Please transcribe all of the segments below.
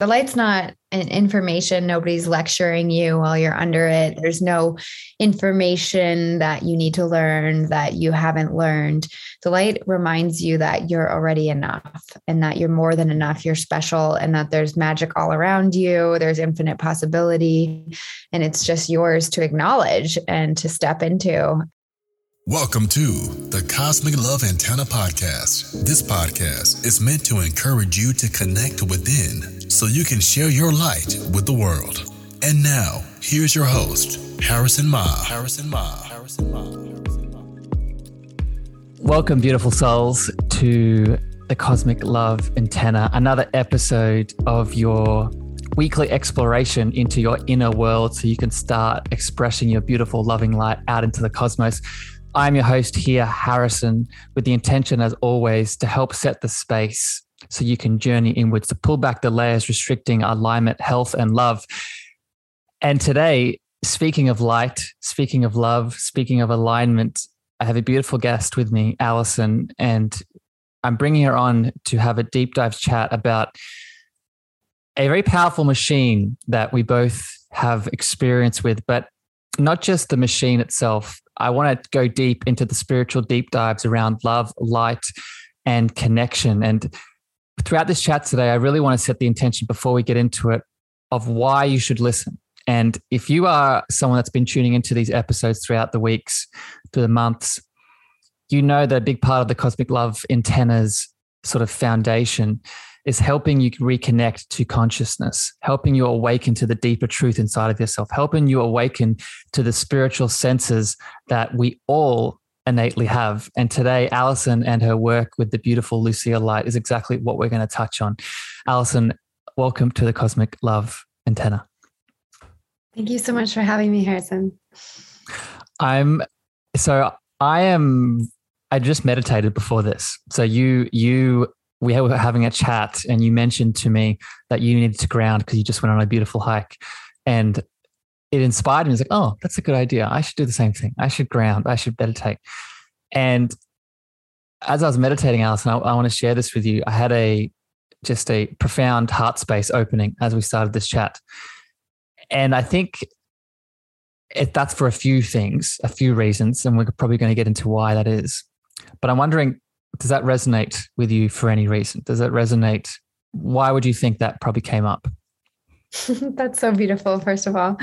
The light's not an information. Nobody's lecturing you while you're under it. There's no information that you need to learn that you haven't learned. The light reminds you that you're already enough and that you're more than enough. You're special and that there's magic all around you. There's infinite possibility. And it's just yours to acknowledge and to step into. Welcome to the Cosmic Love Antenna Podcast. This podcast is meant to encourage you to connect within so you can share your light with the world. And now, here's your host, Harrison Ma. Harrison Ma. Harrison Ma. Welcome, beautiful souls, to the Cosmic Love Antenna, another episode of your weekly exploration into your inner world so you can start expressing your beautiful, loving light out into the cosmos. I'm your host here, Harrison, with the intention, as always, to help set the space so you can journey inwards, to pull back the layers restricting alignment, health, and love. And today, speaking of light, speaking of love, speaking of alignment, I have a beautiful guest with me, Allison, and I'm bringing her on to have a deep dive chat about a very powerful machine that we both have experience with, but not just the machine itself, I want to go deep into the spiritual deep dives around love, light, and connection. And throughout this chat today, I really want to set the intention before we get into it of why you should listen. And if you are someone that's been tuning into these episodes throughout the weeks, through the months, you know that a big part of the Cosmic Love antennas sort of foundation is helping you reconnect to consciousness, helping you awaken to the deeper truth inside of yourself, helping you awaken to the spiritual senses that we all innately have. And today, Allison and her work with the beautiful Lucia Light is exactly what we're going to touch on. Allison, welcome to the Cosmic Love Antenna. Thank you so much for having me, Harrison. I'm so I am I just meditated before this. So you you we were having a chat and you mentioned to me that you needed to ground because you just went on a beautiful hike and it inspired me. It's like, oh, that's a good idea. I should do the same thing. I should ground. I should meditate. And as I was meditating, Allison, I, I want to share this with you. I had a just a profound heart space opening as we started this chat. And I think it, that's for a few things, a few reasons, and we're probably going to get into why that is. But I'm wondering does that resonate with you for any reason? Does that resonate? Why would you think that probably came up? That's so beautiful, first of all.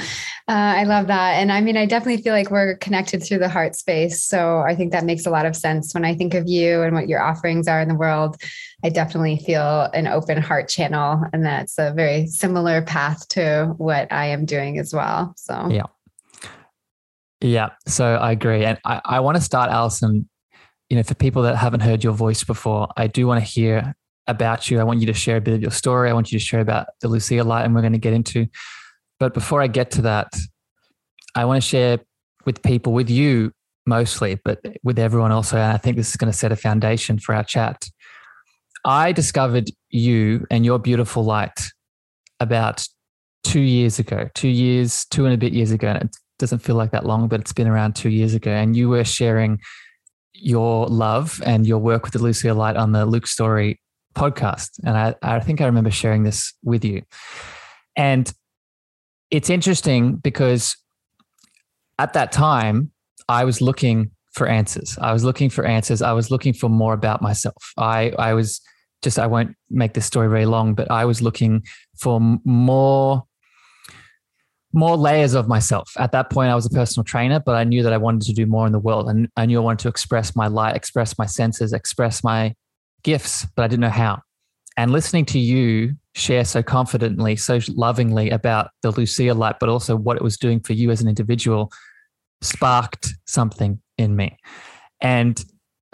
Uh, I love that. And I mean, I definitely feel like we're connected through the heart space. So I think that makes a lot of sense. When I think of you and what your offerings are in the world, I definitely feel an open heart channel. And that's a very similar path to what I am doing as well. So, yeah. Yeah. So I agree. And I, I want to start, Allison, you know, for people that haven't heard your voice before, I do want to hear about you. I want you to share a bit of your story. I want you to share about the Lucia light, and we're going to get into. But before I get to that, I want to share with people, with you mostly, but with everyone also. And I think this is going to set a foundation for our chat. I discovered you and your beautiful light about two years ago, two years, two and a bit years ago. And it doesn't feel like that long, but it's been around two years ago. And you were sharing your love and your work with the Lucia Light on the Luke Storey podcast. And I, I think I remember sharing this with you. And it's interesting because at that time, I was looking for answers. I was looking for answers. I was looking for more about myself. I, I was just, I won't make this story very long, but I was looking for more more layers of myself. At that point, I was a personal trainer, but I knew that I wanted to do more in the world. And I knew I wanted to express my light, express my senses, express my gifts, but I didn't know how. And listening to you share so confidently, so lovingly about the Lucia light, but also what it was doing for you as an individual sparked something in me. And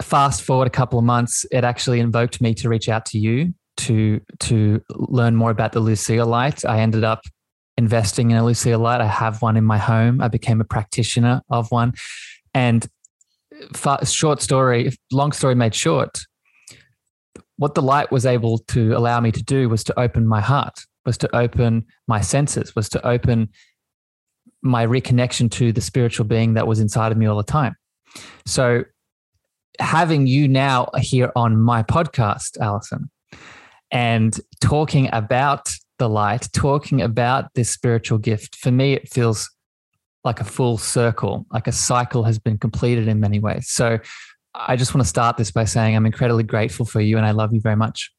fast forward a couple of months, it actually invoked me to reach out to you to to learn more about the Lucia light. I ended up investing in a Lucia light. I have one in my home. I became a practitioner of one. And short story, long story made short, what the light was able to allow me to do was to open my heart, was to open my senses, was to open my reconnection to the spiritual being that was inside of me all the time. So having you now here on my podcast, Allison, And talking about the light, talking about this spiritual gift, for me, it feels like a full circle, like a cycle has been completed in many ways. So I just want to start this by saying I'm incredibly grateful for you and I love you very much.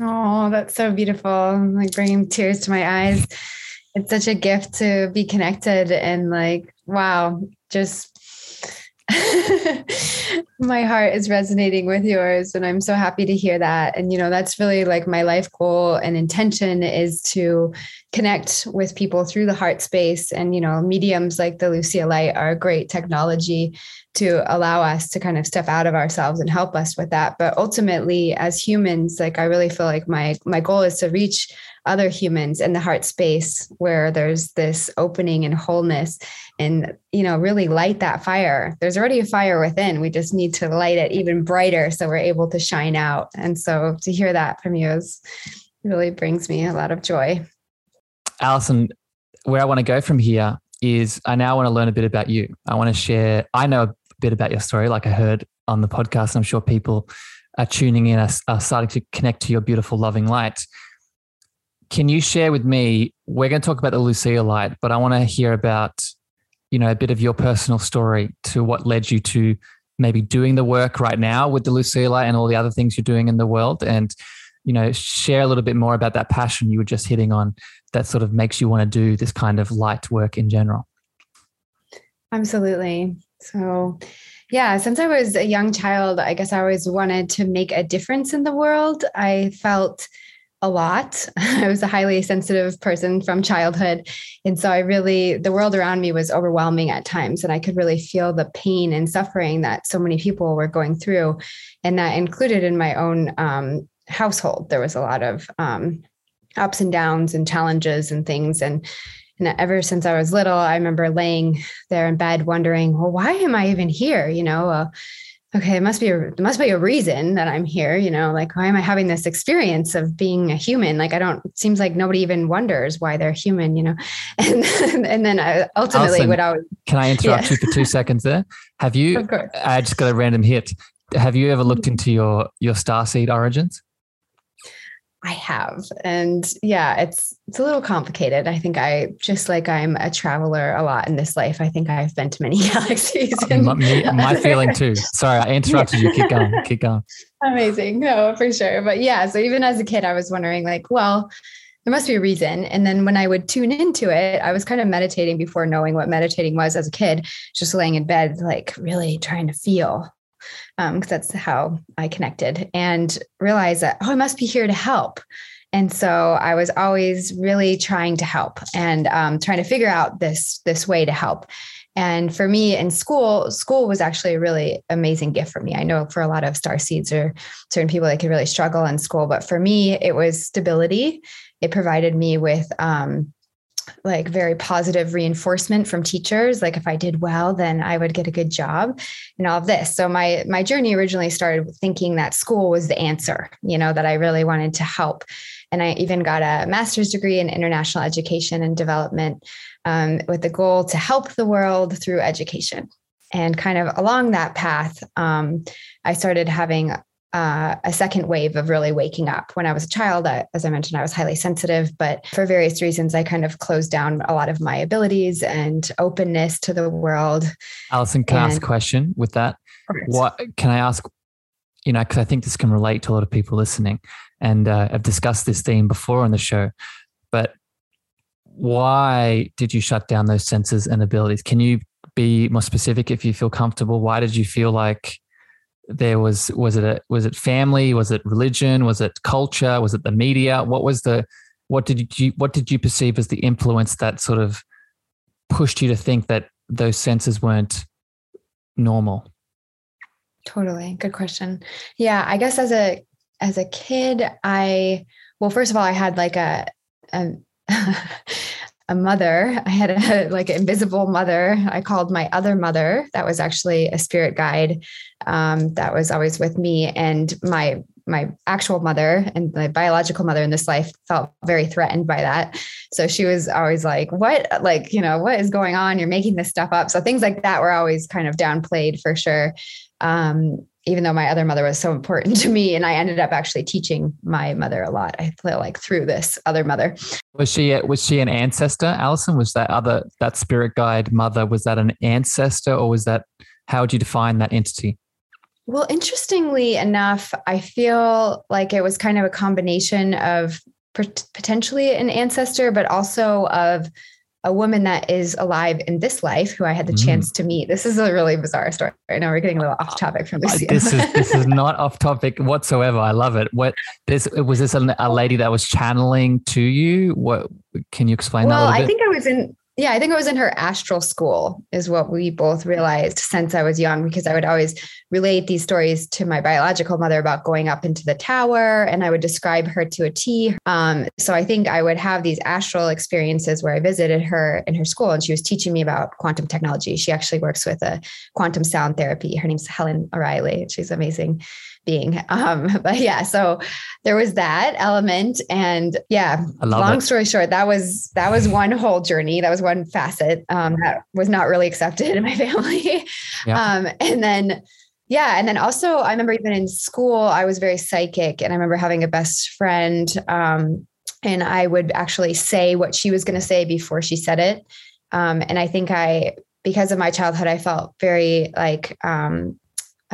Oh, that's so beautiful. Like bringing tears to my eyes. It's such a gift to be connected and like, wow, just my heart is resonating with yours and i'm so happy to hear that. And you know that's really like my life goal and intention is to connect with people through the heart space. And you know mediums like the lucia light are a great technology to allow us to kind of step out of ourselves and help us with that. But ultimately as humans like i really feel like my my goal is to reach other humans in the heart space where there's this opening and wholeness and you know really light that fire. There's already a fire within. We just need to light it even brighter so we're able to shine out. And so to hear that from you is really brings me a lot of joy. Allison where i want to go from here is i now want to learn a bit about you. I want to share i know a bit about your story like i heard on the podcast i'm sure people are tuning in are, are starting to connect to your beautiful loving light can you share with me? We're going to talk about the Lucia Light, but I want to hear about, you know, a bit of your personal story to what led you to maybe doing the work right now with the Lucia Light and all the other things you're doing in the world, and you know, share a little bit more about that passion you were just hitting on that sort of makes you want to do this kind of light work in general. Absolutely. So, yeah, since I was a young child, I guess I always wanted to make a difference in the world. I felt a lot. I was a highly sensitive person from childhood. And so I really, the world around me was overwhelming at times. And I could really feel the pain and suffering that so many people were going through. And that included in my own um, household. There was a lot of um, ups and downs and challenges and things. And and ever since I was little, I remember laying there in bed wondering, well, why am I even here? You know, uh, okay, it must be a, must be a reason that I'm here, you know, like why am I having this experience of being a human? Like I don't, it seems like nobody even wonders why they're human, you know? And, and then I ultimately Allison, what I was, Can I interrupt yeah. you for two seconds there? Have you, I just got a random hit. Have you ever looked into your, your star seed origins? I have. And yeah, it's it's a little complicated. I think I just like I'm a traveler a lot in this life. I think I've been to many galaxies. My, my feeling too. Sorry, I interrupted you. Keep going. Keep going. Amazing. No, for sure. But yeah, so even as a kid, I was wondering, like, well, there must be a reason. And then when I would tune into it, I was kind of meditating before knowing what meditating was as a kid, just laying in bed, like really trying to feel because um, that's how I connected and realized that, oh, I must be here to help. And so I was always really trying to help and um, trying to figure out this this way to help. And for me in school, school was actually a really amazing gift for me. I know for a lot of star seeds or certain people they could really struggle in school, but for me it was stability. It provided me with um, like very positive reinforcement from teachers. Like if i did well then i would get a good job and all of this. So my my journey originally started thinking that school was the answer you know that i really wanted to help. And i even got a master's degree in international education and development um, with the goal to help the world through education. And kind of along that path um, i started having uh, a second wave of really waking up. When I was a child, I, as I mentioned, I was highly sensitive, but for various reasons, I kind of closed down a lot of my abilities and openness to the world. Allison, can and, I ask a question with that? What can I ask? You know, because I think this can relate to a lot of people listening, and uh, I've discussed this theme before on the show. But why did you shut down those senses and abilities? Can you be more specific if you feel comfortable? Why did you feel like there was was it a was it family? Was it religion? Was it culture? Was it the media? What was the what did you what did you perceive as the influence that sort of pushed you to think that those senses weren't normal? Totally. Good question. Yeah i guess as a as a kid i well first of all i had like a, a a mother. I had a like invisible mother. I called my other mother. That was actually a spirit guide um, that was always with me. And my my actual mother and my biological mother in this life felt very threatened by that. So she was always like, "What? Like, you know, what is going on? You're making this stuff up." So things like that were always kind of downplayed for sure. Um, even though my other mother was so important to me and i ended up actually teaching my mother a lot i feel like through this other mother. Was she was she an ancestor allison was that other that spirit guide mother was that an ancestor or was that how would you define that entity? Well interestingly enough i feel like it was kind of a combination of potentially an ancestor but also of a woman that is alive in this life who I had the mm. chance to meet. This is a really bizarre story. I know we're getting a little off topic from Lucia. This is this is not off topic whatsoever. I love it. What this was this a, a lady that was channeling to you? What can you explain well, that? Well, I think I was in yeah, I think I was in her astral school, is what we both realized since I was young, because I would always relate these stories to my biological mother about going up into the tower and I would describe her to a T. Um, so I think I would have these astral experiences where I visited her in her school and she was teaching me about quantum technology. She actually works with a quantum sound therapy. Her name's Helen O'Reilly. She's amazing being. Um, but yeah, so there was that element. And yeah, long it. story short, that was that was one whole journey. That was one facet um, that was not really accepted in my family. Yeah. Um, and then yeah. And then also I remember even in school, I was very psychic and I remember having a best friend. Um, and I would actually say what she was going to say before she said it. Um, and I think I, because of my childhood, I felt very like um,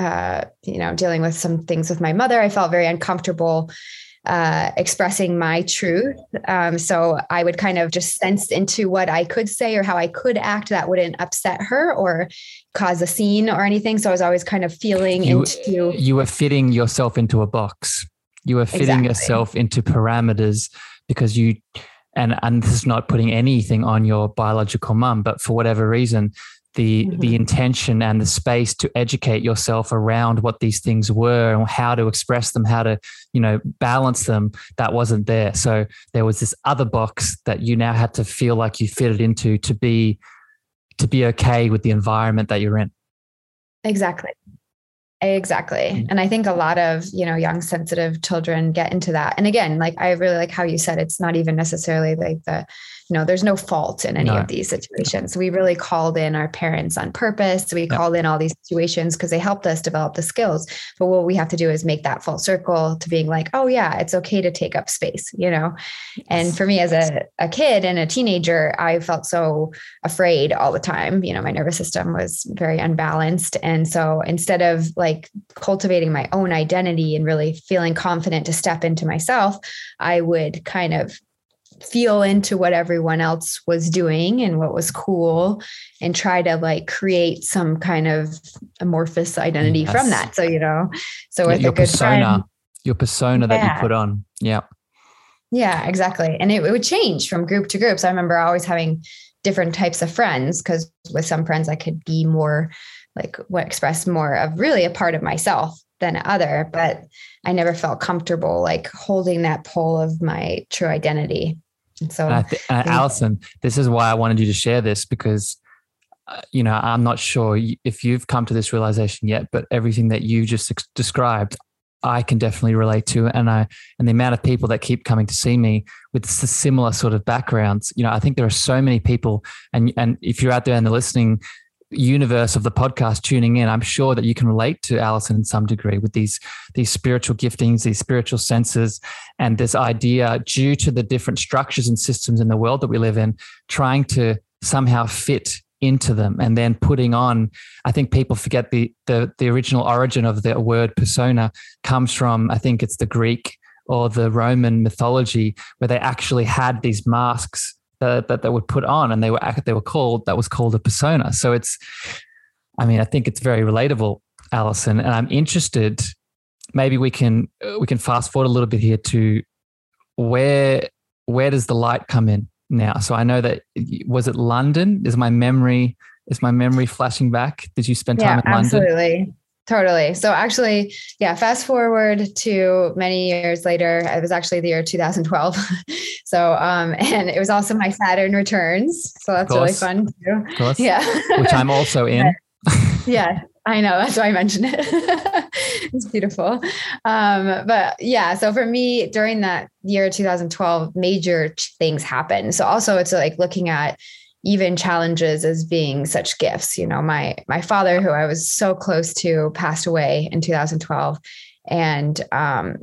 uh, you know, dealing with some things with my mother, I felt very uncomfortable uh, expressing my truth. Um, so I would kind of just sense into what I could say or how I could act that wouldn't upset her or cause a scene or anything. So I was always kind of feeling you, into. You were fitting yourself into a box. You were fitting exactly. yourself into parameters because you, and and this is not putting anything on your biological mum, but for whatever reason, the mm-hmm. the intention and the space to educate yourself around what these things were and how to express them how to you know balance them that wasn't there so there was this other box that you now had to feel like you fitted into to be to be okay with the environment that you're in exactly Exactly. Mm-hmm. And I think a lot of, you know, young sensitive children get into that. And again, like I really like how you said it's not even necessarily like the you know, there's no fault in any no. of these situations. We really called in our parents on purpose. We called in all these situations because they helped us develop the skills. But what we have to do is make that full circle to being like, oh yeah, it's okay to take up space, you know? And for me as a, a kid and a teenager, I felt so afraid all the time. You know, my nervous system was very unbalanced. And so instead of like cultivating my own identity and really feeling confident to step into myself, I would kind of feel into what everyone else was doing and what was cool and try to like create some kind of amorphous identity yes. from that. So, you know, so with your a good persona, friend, your persona yeah. that you put on. Yeah. Yeah, exactly. And it, it would change from group to group. So I remember always having different types of friends because with some friends I could be more like what express more of really a part of myself than other, but I never felt comfortable like holding that pole of my true identity. So, uh, Allison, this is why I wanted you to share this because, uh, you know, I'm not sure if you've come to this realization yet, but everything that you just ex- described, I can definitely relate to, and I and the amount of people that keep coming to see me with similar sort of backgrounds. You know, I think there are so many people, and and if you're out there and they're listening, universe of the podcast tuning in, I'm sure that you can relate to Allison in some degree with these these spiritual giftings, these spiritual senses, and this idea due to the different structures and systems in the world that we live in, trying to somehow fit into them and then putting on i think people forget the the the original origin of the word persona comes from i think it's the greek or the roman mythology where they actually had these masks that, that they would put on and they were they were called that was called a persona. So it's i mean i think it's very relatable allison and i'm interested maybe we can uh, we can fast forward a little bit here to where where does the light come in now? So i know that was it london? Is my memory is my memory flashing back? Did you spend time yeah, in london? absolutely Totally. So actually, yeah, fast forward to many years later, it was actually the year 2012. so, um, and it was also my Saturn returns. So that's really fun too. Yeah. Which I'm also in. yeah, I know. That's why I mentioned it. it's beautiful. Um, but yeah, so for me during that year 2012, major things happened. So also it's like looking at even challenges as being such gifts. You know, my my father, who I was so close to, passed away in 2012, and um,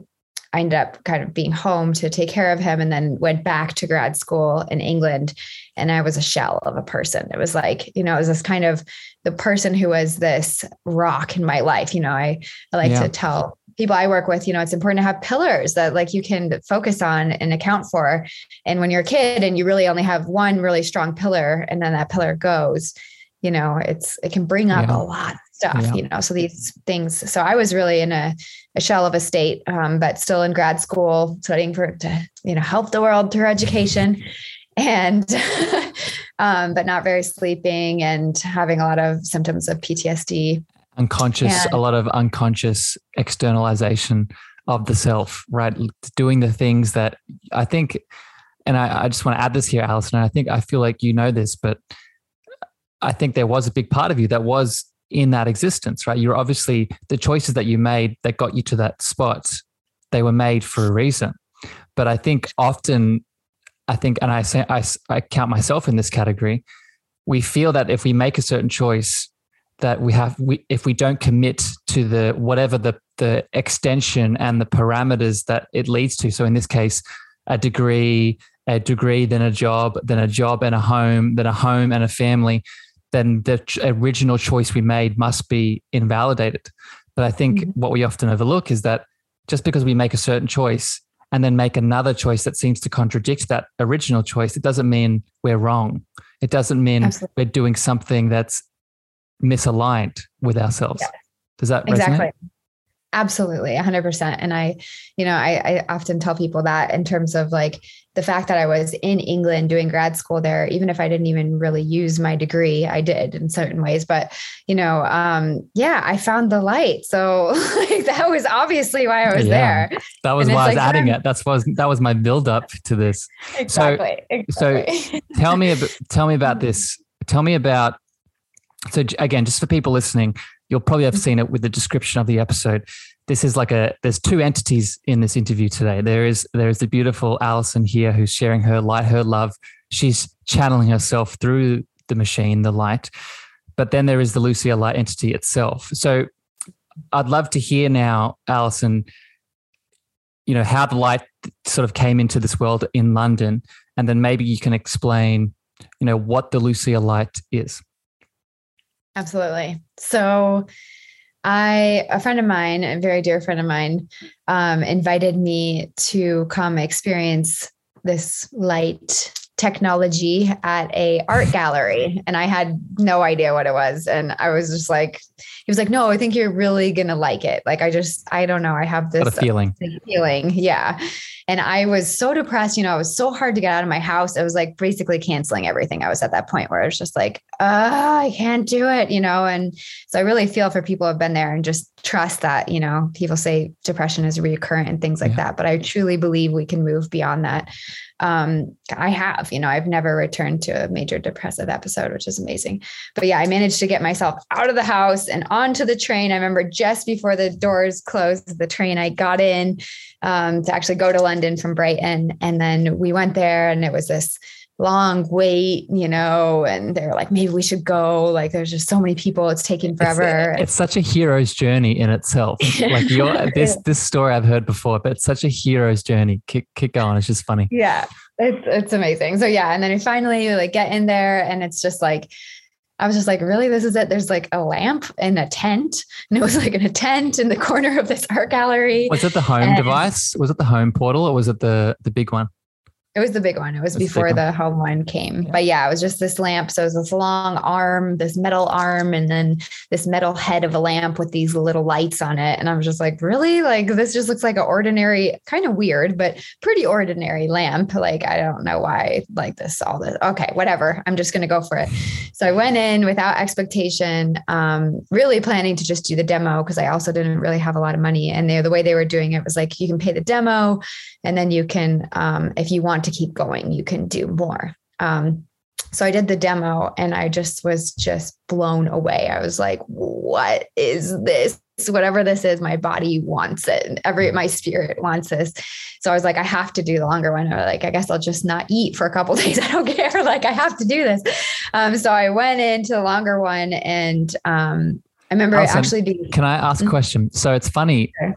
I ended up kind of being home to take care of him, and then went back to grad school in England. And I was a shell of a person. It was like, you know, it was this kind of the person who was this rock in my life. You know, I, I like yeah. to tell people I work with, you know, it's important to have pillars that like you can focus on and account for. And when you're a kid and you really only have one really strong pillar and then that pillar goes, you know, it's it can bring up yeah. a lot of stuff, yeah. you know. So these things. So I was really in a, a shell of a state, um, but still in grad school, studying for to, you know, help the world through education. And um, but not very sleeping and having a lot of symptoms of PTSD unconscious a lot of unconscious externalization of the self right? Doing the things that i think and I, I, just want to add this here allison i think i feel like you know this but i think there was a big part of you that was in that existence right? You're obviously the choices that you made that got you to that spot they were made for a reason. But i think often i think and i say i, I count myself in this category we feel that if we make a certain choice that we have we if we don't commit to the whatever the the extension and the parameters that it leads to so in this case a degree a degree then a job then a job and a home then a home and a family then the original choice we made must be invalidated but i think mm-hmm. what we often overlook is that just because we make a certain choice and then make another choice that seems to contradict that original choice it doesn't mean we're wrong it doesn't mean Absolutely. we're doing something that's misaligned with ourselves. Yeah. Does that resonate? Exactly. Absolutely, 100%. And I, you know, I, I often tell people that in terms of like the fact that I was in England doing grad school there, even if I didn't even really use my degree, I did in certain ways. But, you know, um, yeah, I found the light. So like, that was obviously why I was yeah, there. That was and why I was like, adding it. That's was that was my build up to this. Exactly. So, exactly. so tell me about tell me about this. Tell me about so again, just for people listening, you'll probably have seen it with the description of the episode. This is like a there's two entities in this interview today. There is there is the beautiful Allison here who's sharing her light, her love. She's channeling herself through the machine, the light. But then there is the Lucia light entity itself. So I'd love to hear now, Allison, you know, how the light sort of came into this world in London. And then maybe you can explain, you know, what the Lucia light is. Absolutely. So, I, a friend of mine, a very dear friend of mine, um, invited me to come experience this light technology at a art gallery and i had no idea what it was. And i was just like he was like no i think you're really gonna like it. Like i just i don't know. I have this feeling. feeling. Yeah. And i was so depressed you know it was so hard to get out of my house. I was like basically canceling everything. I was at that point where i was just like oh i can't do it you know? And so i really feel for people who have been there and just trust that you know people say depression is recurrent and things like yeah. that. But i truly believe we can move beyond that um, I have, you know, I've never returned to a major depressive episode, which is amazing. But yeah, I managed to get myself out of the house and onto the train. I remember just before the doors closed, the train, I got in um, to actually go to London from Brighton. And then we went there and it was this long wait, you know, and they're like, maybe we should go. Like, there's just so many people, it's taking forever. It's, it's such a hero's journey in itself. like your this this story I've heard before, but it's such a hero's journey. Kick kick going. It's just funny. Yeah. It's it's amazing. So yeah, and then we finally like get in there and it's just like I was just like, really, this is it. There's like a lamp in a tent. And it was like in a tent in the corner of this art gallery. Was it the home and device? Was it the home portal or was it the the big one? It was the big one. It was before the home one came. Yeah. But yeah, it was just this lamp. So it was this long arm, this metal arm, and then this metal head of a lamp with these little lights on it. And I was just like, really? Like this just looks like an ordinary, kind of weird, but pretty ordinary lamp. Like, I don't know why like this, all this. Okay, whatever. I'm just gonna go for it. So I went in without expectation, um, really planning to just do the demo because I also didn't really have a lot of money. And they, the way they were doing it was like you can pay the demo and then you can, um, if you want to keep going, you can do more. Um, so I did the demo and I just was just blown away. I was like, what is this whatever this is, my body wants it. And every my spirit wants this. So I was like, I have to do the longer one. Or like, I guess I'll just not eat for a couple days. I don't care. Like I have to do this. Um, so I went into the longer one and um, I remember awesome. actually being Can I ask a mm-hmm. question? So it's funny. Sure.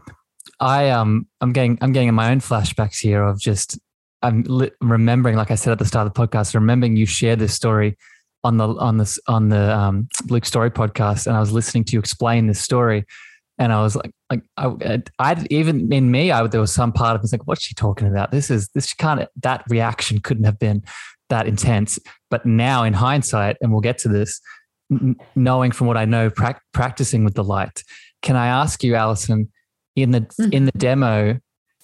I um I'm getting I'm getting my own flashbacks here of just I'm li- remembering, like I said at the start of the podcast, remembering you shared this story on the on this on the um, Luke Storey podcast, and I was listening to you explain this story, and I was like, like I, I even in me, I there was some part of me like, what's she talking about? This is this can't that reaction couldn't have been that intense. But now, in hindsight, and we'll get to this, n- knowing from what I know, pra- practicing with the light, can I ask you, Allison, in the mm-hmm. in the demo?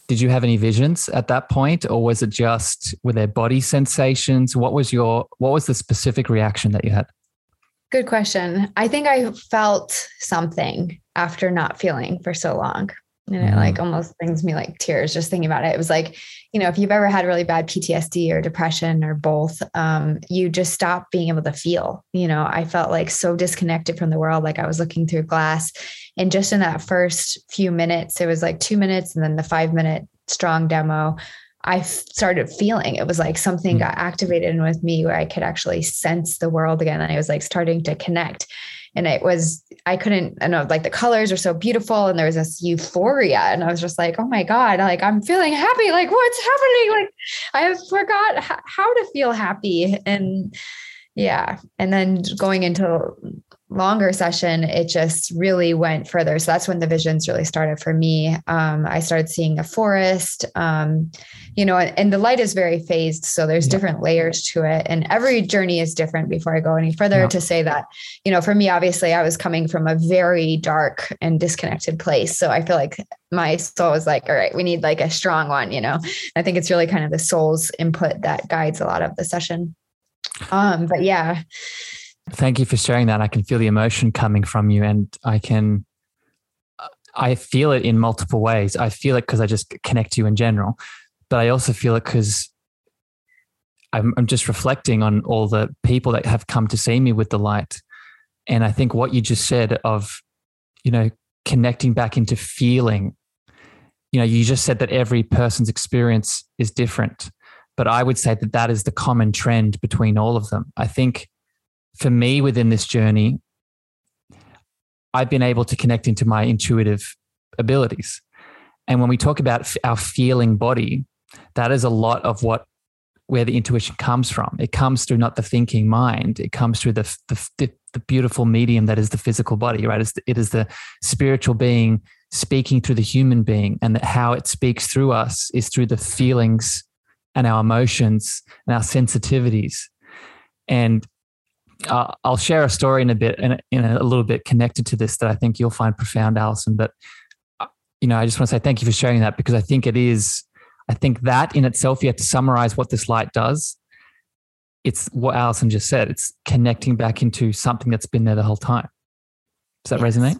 Did you have any visions at that point or was it just were there body sensations? What was your what was the specific reaction that you had? Good question. I think i felt something after not feeling for so long and it like mm. almost brings me like tears just thinking about it it was like you know if you've ever had really bad ptsd or depression or both um, you just stop being able to feel you know i felt like so disconnected from the world like i was looking through glass and just in that first few minutes, it was like two minutes and then the five minute strong demo, I started feeling it was like something mm. got activated with me where I could actually sense the world again. And I was like starting to connect. And it was, I couldn't, I know, like the colors are so beautiful and there was this euphoria. And I was just like, oh my God, like I'm feeling happy. Like what's happening? Like I forgot how to feel happy. And yeah. And then going into longer session, it just really went further. So that's when the visions really started for me. Um, I started seeing a forest, um, you know, and the light is very phased. So there's yeah. different layers to it. And every journey is different before I go any further yeah. to say that, you know, for me, obviously, I was coming from a very dark and disconnected place. So I feel like my soul was like, all right, we need like a strong one, you know. I think it's really kind of the soul's input that guides a lot of the session. Um, but yeah Thank you for sharing that. I can feel the emotion coming from you, and I can, I feel it in multiple ways. I feel it because I just connect to you in general, but I also feel it because I'm, I'm just reflecting on all the people that have come to see me with the light. And I think what you just said of, you know, connecting back into feeling, you know, you just said that every person's experience is different, but I would say that that is the common trend between all of them. I think for me within this journey, I've been able to connect into my intuitive abilities. And when we talk about our feeling body, that is a lot of what where the intuition comes from. It comes through not the thinking mind. It comes through the the, the beautiful medium that is the physical body, right? It's the, it is the spiritual being speaking through the human being, and that how it speaks through us is through the feelings and our emotions and our sensitivities. And uh, I'll share a story in a bit, in a, in a little bit connected to this that I think you'll find profound, Allison. But uh, you know, I just want to say thank you for sharing that because I think it is. I think that in itself, you have to summarize what this light does. It's what Allison just said. It's connecting back into something that's been there the whole time. Does that yes. resonate?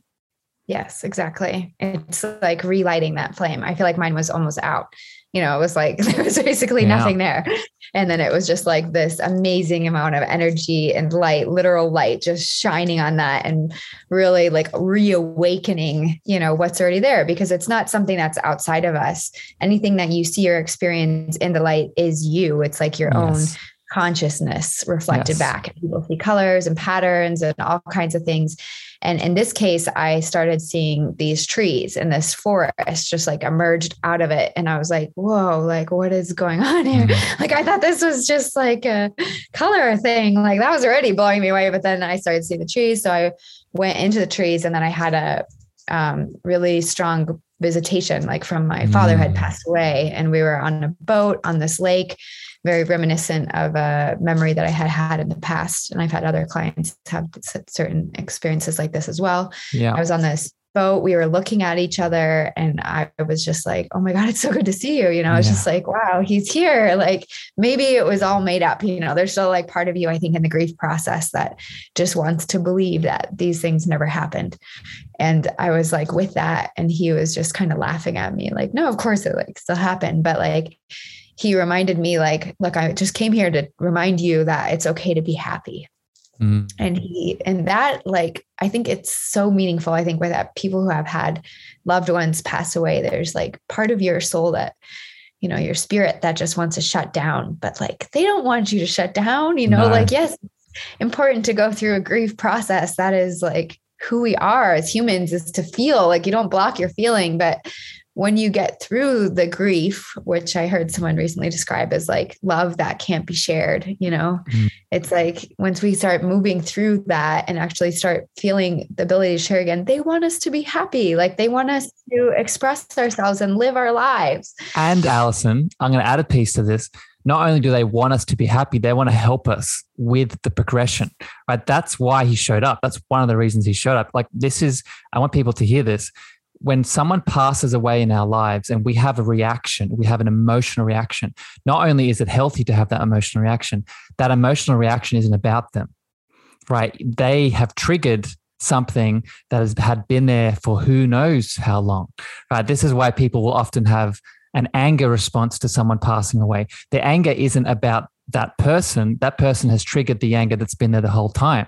Yes, exactly. It's like relighting that flame. I feel like mine was almost out you know, it was like there was basically yeah. nothing there. And then it was just like this amazing amount of energy and light, literal light just shining on that and really like reawakening, you know, what's already there because it's not something that's outside of us. Anything that you see or experience in the light is you. It's like your yes. own consciousness reflected yes. back. People see colors and patterns and all kinds of things. And in this case, I started seeing these trees and this forest just like emerged out of it. And I was like, whoa, like what is going on here? Mm-hmm. Like I thought this was just like a color thing. Like that was already blowing me away. But then I started seeing the trees. So I went into the trees and then I had a um, really strong visitation, like from my father had mm. passed away. And we were on a boat on this lake very reminiscent of a memory that I had had in the past. And I've had other clients have certain experiences like this as well. Yeah. I was on this boat. We were looking at each other and I was just like, oh my God, it's so good to see you. You know, I was yeah. just like, wow, he's here. Like maybe it was all made up. You know, there's still like part of you, I think, in the grief process that just wants to believe that these things never happened. And I was like with that. And he was just kind of laughing at me, like, no, of course it like still happened. But like he reminded me like look i just came here to remind you that it's okay to be happy Mm. And he, and that, like, I think it's so meaningful. I think with that, people who have had loved ones pass away, there's like part of your soul that, you know, your spirit that just wants to shut down, but like they don't want you to shut down, you know, no. like, yes, important to go through a grief process. That is like who we are as humans is to feel like you don't block your feeling, but when you get through the grief, which I heard someone recently describe as like love that can't be shared, you know, mm-hmm. it's like once we start moving through that and actually start feeling the ability to share again, they want us to be happy. Like they want us to express ourselves and live our lives. And Allison, I'm going to add a piece to this. Not only do they want us to be happy, they want to help us with the progression, right? That's why he showed up. That's one of the reasons he showed up. Like, this is, I want people to hear this when someone passes away in our lives and we have a reaction, we have an emotional reaction, not only is it healthy to have that emotional reaction, that emotional reaction isn't about them, right? They have triggered something that has had been there for who knows how long, right? This is why people will often have an anger response to someone passing away. The anger isn't about that person. That person has triggered the anger that's been there the whole time.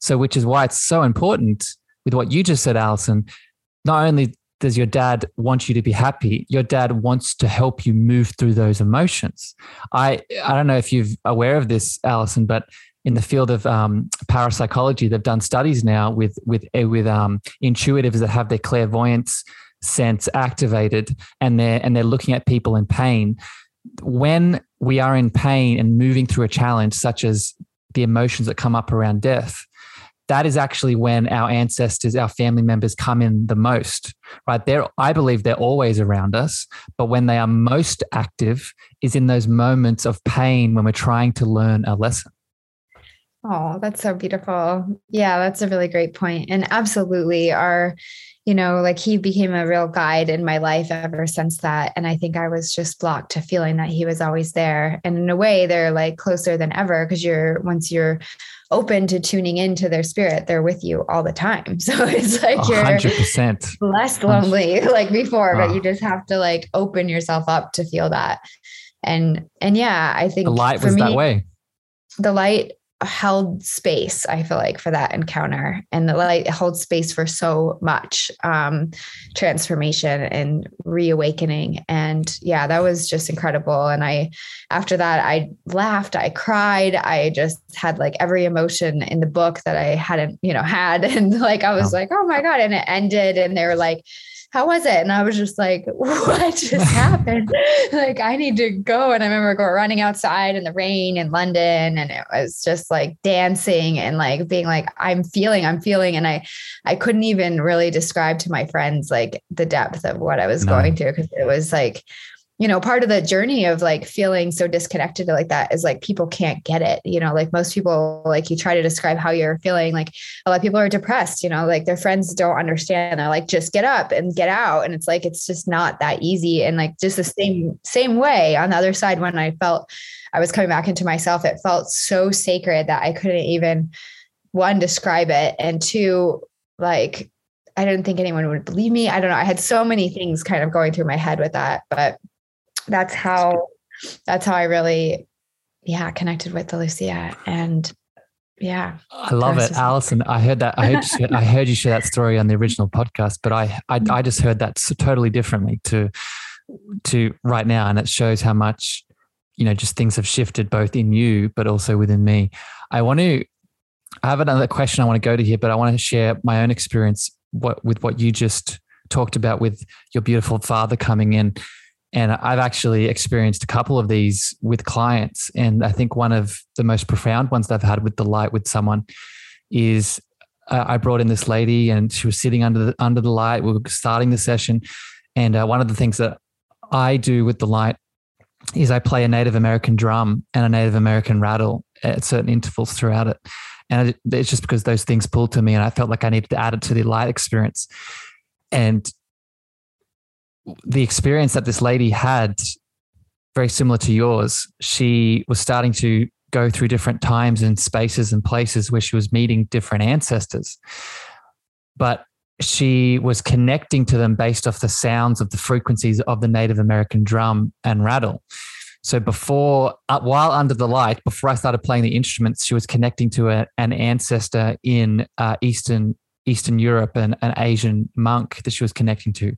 So, which is why it's so important with what you just said, Allison, not only does your dad want you to be happy your dad wants to help you move through those emotions. I i don't know if you're aware of this allison but in the field of um, parapsychology they've done studies now with with eh, with um, intuitives that have their clairvoyance sense activated and they're and they're looking at people in pain. When we are in pain and moving through a challenge such as the emotions that come up around death that is actually when our ancestors, our family members come in the most, right? They're, I believe they're always around us, but when they are most active is in those moments of pain when we're trying to learn a lesson. Oh, that's so beautiful. Yeah, that's a really great point. And absolutely, our, you know, like he became a real guide in my life ever since that. And I think I was just blocked to feeling that he was always there. And in a way, they're like closer than ever because you're, once you're open to tuning into their spirit, they're with you all the time. So it's like you're 100%. less lonely like before, but you just have to like open yourself up to feel that. And and yeah, I think the light was me, that way. The light held space i feel like for that encounter. And the light held space for so much um, transformation and reawakening. And yeah that was just incredible. And i after that i laughed i cried. I just had like every emotion in the book that i hadn't you know had. And like i was like oh my god and it ended. And they were like how was it? And I was just like, what just happened? like, I need to go. And I remember going running outside in the rain in London and it was just like dancing and like being like, I'm feeling, I'm feeling. And I, I couldn't even really describe to my friends like the depth of what I was no. going through because it was like, you know, part of the journey of like feeling so disconnected to like that is like people can't get it. You know, like most people, like you try to describe how you're feeling, like a lot of people are depressed, you know, like their friends don't understand. They're like, just get up and get out. And it's like, it's just not that easy. And like just the same, same way on the other side, when I felt I was coming back into myself, it felt so sacred that I couldn't even one, describe it. And two, like, I didn't think anyone would believe me. I don't know. I had so many things kind of going through my head with that, but that's how that's how I really yeah connected with the Lucia and yeah I love it. Allison I heard that I heard, you, I heard you share that story on the original podcast but I, I mm-hmm. I just heard that so totally differently to to right now and it shows how much you know just things have shifted both in you but also within me. I want to I have another question I want to go to here but I want to share my own experience what with what you just talked about with your beautiful father coming in and I've actually experienced a couple of these with clients. And I think one of the most profound ones that I've had with the light with someone is uh, I brought in this lady and she was sitting under the, under the light. We were starting the session. And uh, one of the things that I do with the light is I play a Native American drum and a Native American rattle at certain intervals throughout it. And it's just because those things pulled to me and I felt like I needed to add it to the light experience. And the experience that this lady had, very similar to yours, she was starting to go through different times and spaces and places where she was meeting different ancestors. But she was connecting to them based off the sounds of the frequencies of the Native American drum and rattle. So before, uh, while under the light, before I started playing the instruments, she was connecting to a, an ancestor in uh, Eastern Eastern Europe and an Asian monk that she was connecting to.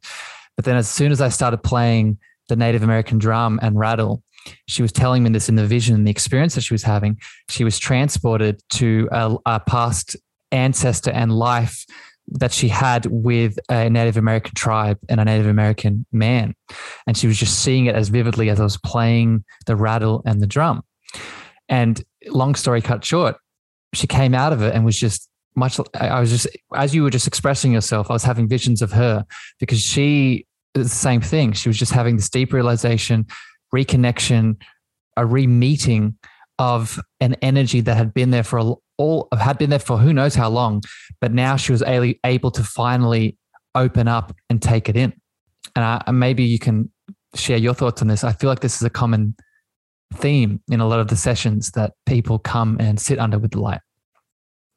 But then, as soon as I started playing the Native American drum and rattle, she was telling me this in the vision, the experience that she was having. She was transported to a, a past ancestor and life that she had with a Native American tribe and a Native American man. And she was just seeing it as vividly as I was playing the rattle and the drum. And long story cut short, she came out of it and was just much, I was just, as you were just expressing yourself, I was having visions of her because she, the same thing. She was just having this deep realization, reconnection, a re meeting of an energy that had been there for all had been there for who knows how long, but now she was able to finally open up and take it in. And I, maybe you can share your thoughts on this. I feel like this is a common theme in a lot of the sessions that people come and sit under with the light.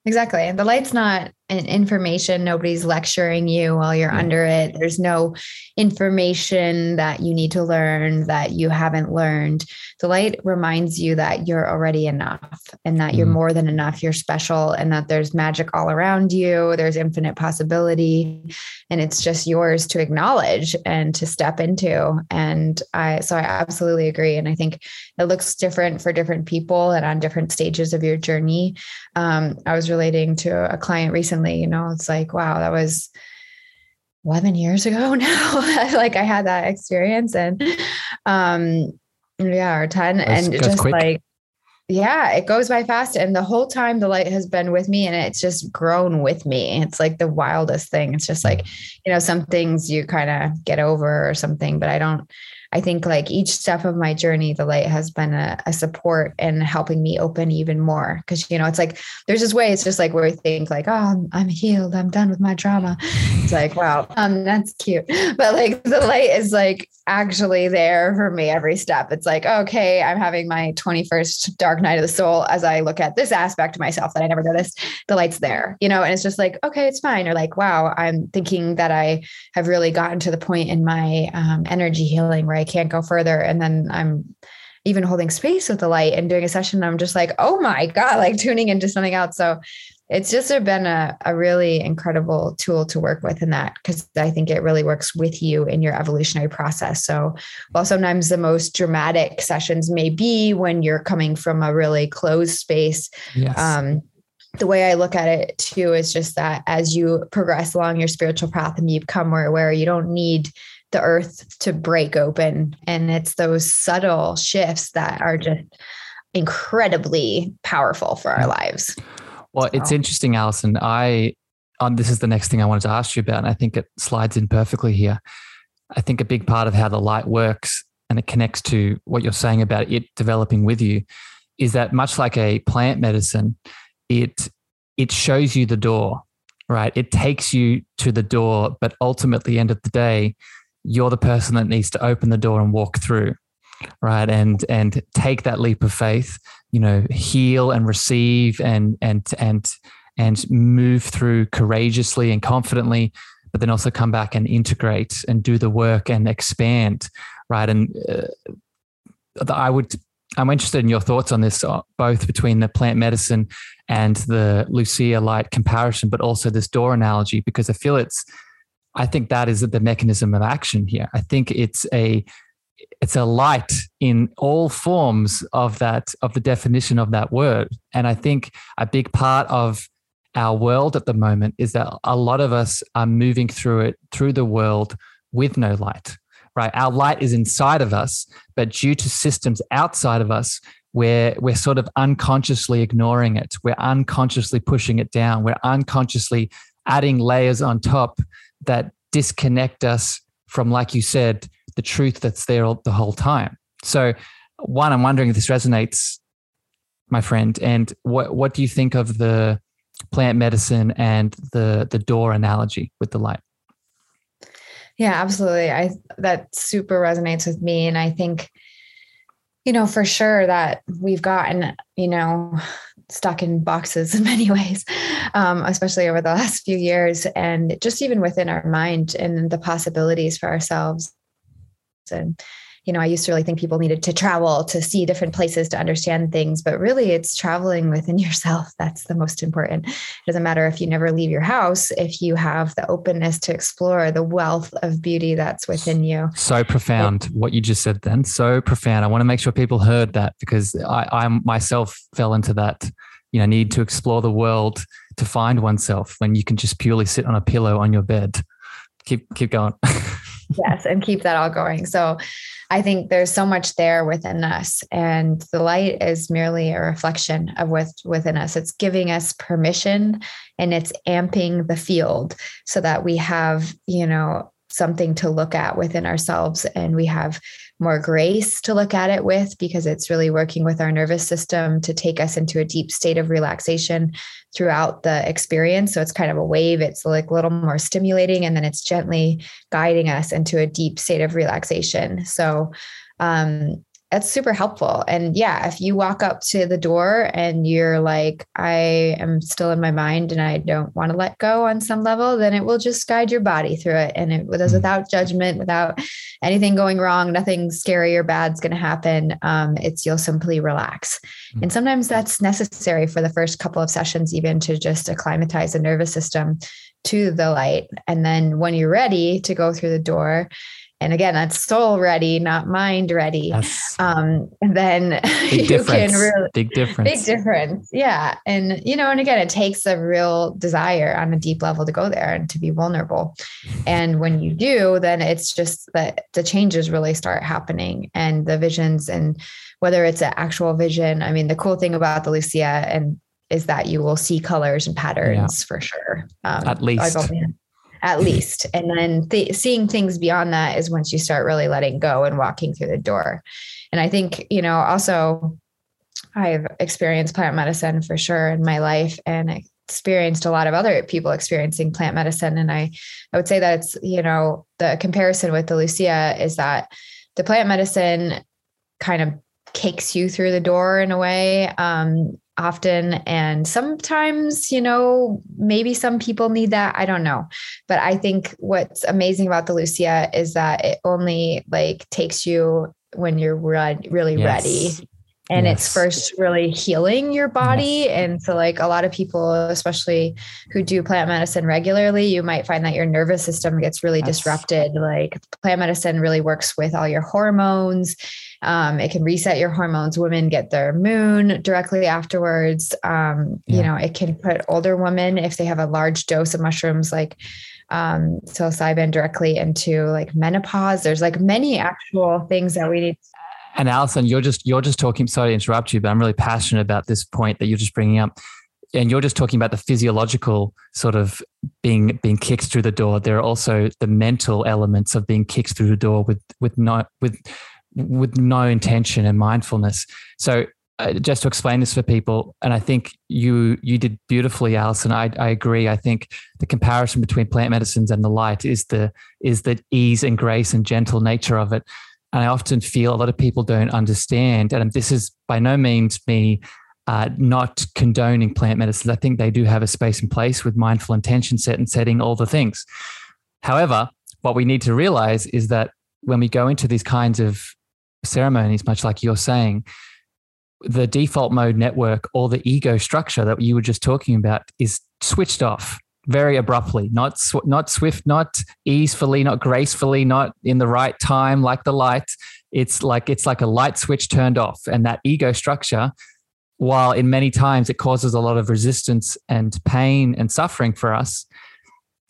Exactly. The light's not information. Nobody's lecturing you while you're yeah. under it. There's no information that you need to learn that you haven't learned. The light reminds you that you're already enough and that mm you're more than enough. You're special and that there's magic all around you. There's infinite possibility. And it's just yours to acknowledge and to step into. And I, so I absolutely agree. And I think it looks different for different people and on different stages of your journey. Um, I was relating to a client recently, you know, it's like, wow, that was 11 years ago now. like I had that experience and um yeah, or 10 that's, and that's just quick. like yeah, it goes by fast. And the whole time the light has been with me and it's just grown with me. It's like the wildest thing. It's just like, you know, some things you kind of get over or something, but I don't I think like each step of my journey, the light has been a, a support and helping me open even more. Cause you know, it's like there's this way, it's just like where we think like, oh, I'm, I'm healed, I'm done with my drama. It's like, wow, um, that's cute. But like the light is like actually there for me every step. It's like, okay, I'm having my 21st dark night of the soul as I look at this aspect of myself that I never noticed. The light's there, you know, and it's just like, okay, it's fine. Or like, wow, I'm thinking that I have really gotten to the point in my um, energy healing where I can't go further. And then I'm even holding space with the light and doing a session. I'm just like, oh my God, like tuning into something else. So it's just been a, a really incredible tool to work with in that because I think it really works with you in your evolutionary process. So while sometimes the most dramatic sessions may be when you're coming from a really closed space, yes. um, the way I look at it too is just that as you progress along your spiritual path and you become more aware, you don't need the earth to break open. And it's those subtle shifts that are just incredibly powerful for our lives. Well, so. it's interesting, Allison. I um, this is the next thing I wanted to ask you about, and I think it slides in perfectly here. I think a big part of how the light works and it connects to what you're saying about it developing with you is that much like a plant medicine, it it shows you the door, right? It takes you to the door, but ultimately, end of the day, you're the person that needs to open the door and walk through right? And and take that leap of faith you know heal and receive and and and and move through courageously and confidently but then also come back and integrate and do the work and expand right? And uh, i would i'm interested in your thoughts on this uh, both between the plant medicine and the lucia light comparison but also this door analogy because i feel it's I think that is the mechanism of action here. I think it's a it's a light in all forms of that of the definition of that word. And I think a big part of our world at the moment is that a lot of us are moving through it through the world with no light. Right? Our light is inside of us, but due to systems outside of us, we're we're sort of unconsciously ignoring it. We're unconsciously pushing it down. We're unconsciously adding layers on top that disconnect us from, like you said, the truth that's there the whole time. So, one, I'm wondering if this resonates, my friend, and what what do you think of the plant medicine and the the door analogy with the light? Yeah, absolutely. I that super resonates with me, and I think you know for sure that we've gotten you know stuck in boxes in many ways, um, especially over the last few years, and just even within our mind and the possibilities for ourselves. And you know, I used to really think people needed to travel to see different places to understand things, but really it's traveling within yourself that's the most important. It doesn't matter if you never leave your house, if you have the openness to explore the wealth of beauty that's within you. So profound what you just said then. So profound. I want to make sure people heard that because I, I myself fell into that, you know, need to explore the world to find oneself when you can just purely sit on a pillow on your bed. Keep keep going. yes, and keep that all going. So I think there's so much there within us, and the light is merely a reflection of what's within us. It's giving us permission and it's amping the field so that we have, you know, something to look at within ourselves and we have more grace to look at it with because it's really working with our nervous system to take us into a deep state of relaxation throughout the experience. So it's kind of a wave, it's like a little more stimulating, and then it's gently guiding us into a deep state of relaxation. So um, that's super helpful. And yeah, if you walk up to the door and you're like, I am still in my mind and I don't want to let go on some level, then it will just guide your body through it. And it was mm-hmm. without judgment, without anything going wrong, nothing scary or bad's going to happen. Um, it's you'll simply relax. Mm-hmm. And sometimes that's necessary for the first couple of sessions, even to just acclimatize the nervous system to the light. And then when you're ready to go through the door, and again that's soul ready not mind ready yes. um then big you difference. can really big difference big difference yeah and you know and again it takes a real desire on a deep level to go there and to be vulnerable and when you do then it's just that the changes really start happening and the visions and whether it's an actual vision i mean the cool thing about the lucia and is that you will see colors and patterns yeah. for sure um, at least at least. And then th- seeing things beyond that is once you start really letting go and walking through the door. And I think, you know, also I've experienced plant medicine for sure in my life and experienced a lot of other people experiencing plant medicine. And I, I would say that it's, you know, the comparison with the Lucia is that the plant medicine kind of kicks you through the door in a way. Um, often and sometimes you know maybe some people need that i don't know but i think what's amazing about the lucia is that it only like takes you when you're re- really yes. ready and yes. it's first really healing your body yes. and so like a lot of people especially who do plant medicine regularly you might find that your nervous system gets really yes. disrupted like plant medicine really works with all your hormones um, it can reset your hormones. Women get their moon directly afterwards. Um, yeah. You know, it can put older women, if they have a large dose of mushrooms like um, psilocybin, directly into like menopause. There's like many actual things that we need. And Allison, you're just you're just talking. Sorry to interrupt you, but I'm really passionate about this point that you're just bringing up and you're just talking about the physiological sort of being being kicked through the door there are also the mental elements of being kicked through the door with with no with with no intention and mindfulness. So uh, just to explain this for people, and I think you you did beautifully, Allison. I, I agree. I think the comparison between plant medicines and the light is the is the ease and grace and gentle nature of it. And I often feel a lot of people don't understand. And this is by no means me uh, not condoning plant medicines. I think they do have a space and place with mindful intention set and setting all the things. However, what we need to realize is that when we go into these kinds of ceremonies, much like you're saying, the default mode network or the ego structure that you were just talking about is switched off very abruptly, not sw- not swift, not easefully, not gracefully, not in the right time like the light. It's like it's like a light switch turned off, and that ego structure, while in many times it causes a lot of resistance and pain and suffering for us,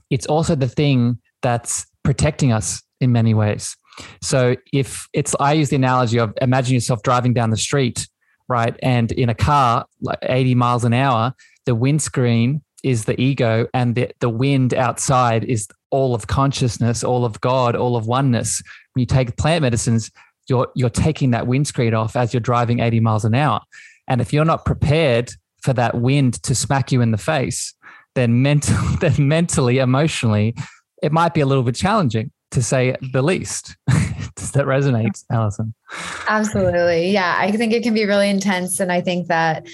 it's also the thing that's protecting us in many ways. So if it's, I use the analogy of imagine yourself driving down the street, right? And in a car, like 80 miles an hour, the windscreen is the ego and the, the wind outside is all of consciousness, all of God, all of oneness. When you take plant medicines, you're, you're taking that windscreen off as you're driving 80 miles an hour. And if you're not prepared for that wind to smack you in the face, then mental, then mentally, emotionally, it might be a little bit challenging to say the least. Does that resonate, Allison? Absolutely. Yeah. I think it can be really intense. And I think that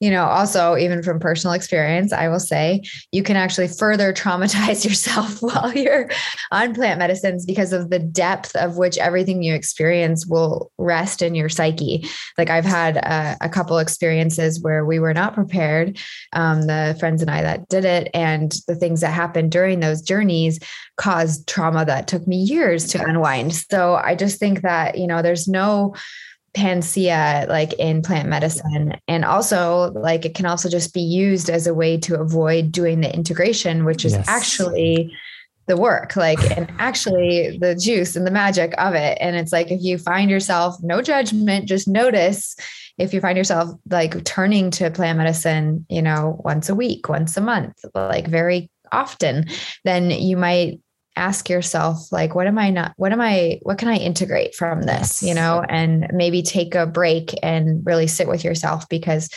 you know, also even from personal experience, I will say you can actually further traumatize yourself while you're on plant medicines because of the depth of which everything you experience will rest in your psyche. Like I've had a, a couple experiences where we were not prepared, um, the friends and I that did it, and the things that happened during those journeys caused trauma that took me years to unwind. So I just think that, you know, there's no panacea like in plant medicine. And also like it can also just be used as a way to avoid doing the integration which is yes. actually the work like and actually the juice and the magic of it. And it's like if you find yourself no judgment just notice if you find yourself like turning to plant medicine you know once a week once a month like very often then you might ask yourself like what am i not what am i what can i integrate from this you know? And maybe take a break and really sit with yourself because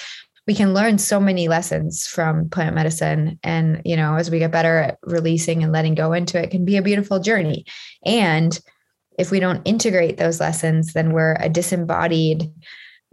we can learn so many lessons from plant medicine. And you know as we get better at releasing and letting go into it, it can be a beautiful journey. And if we don't integrate those lessons then we're a disembodied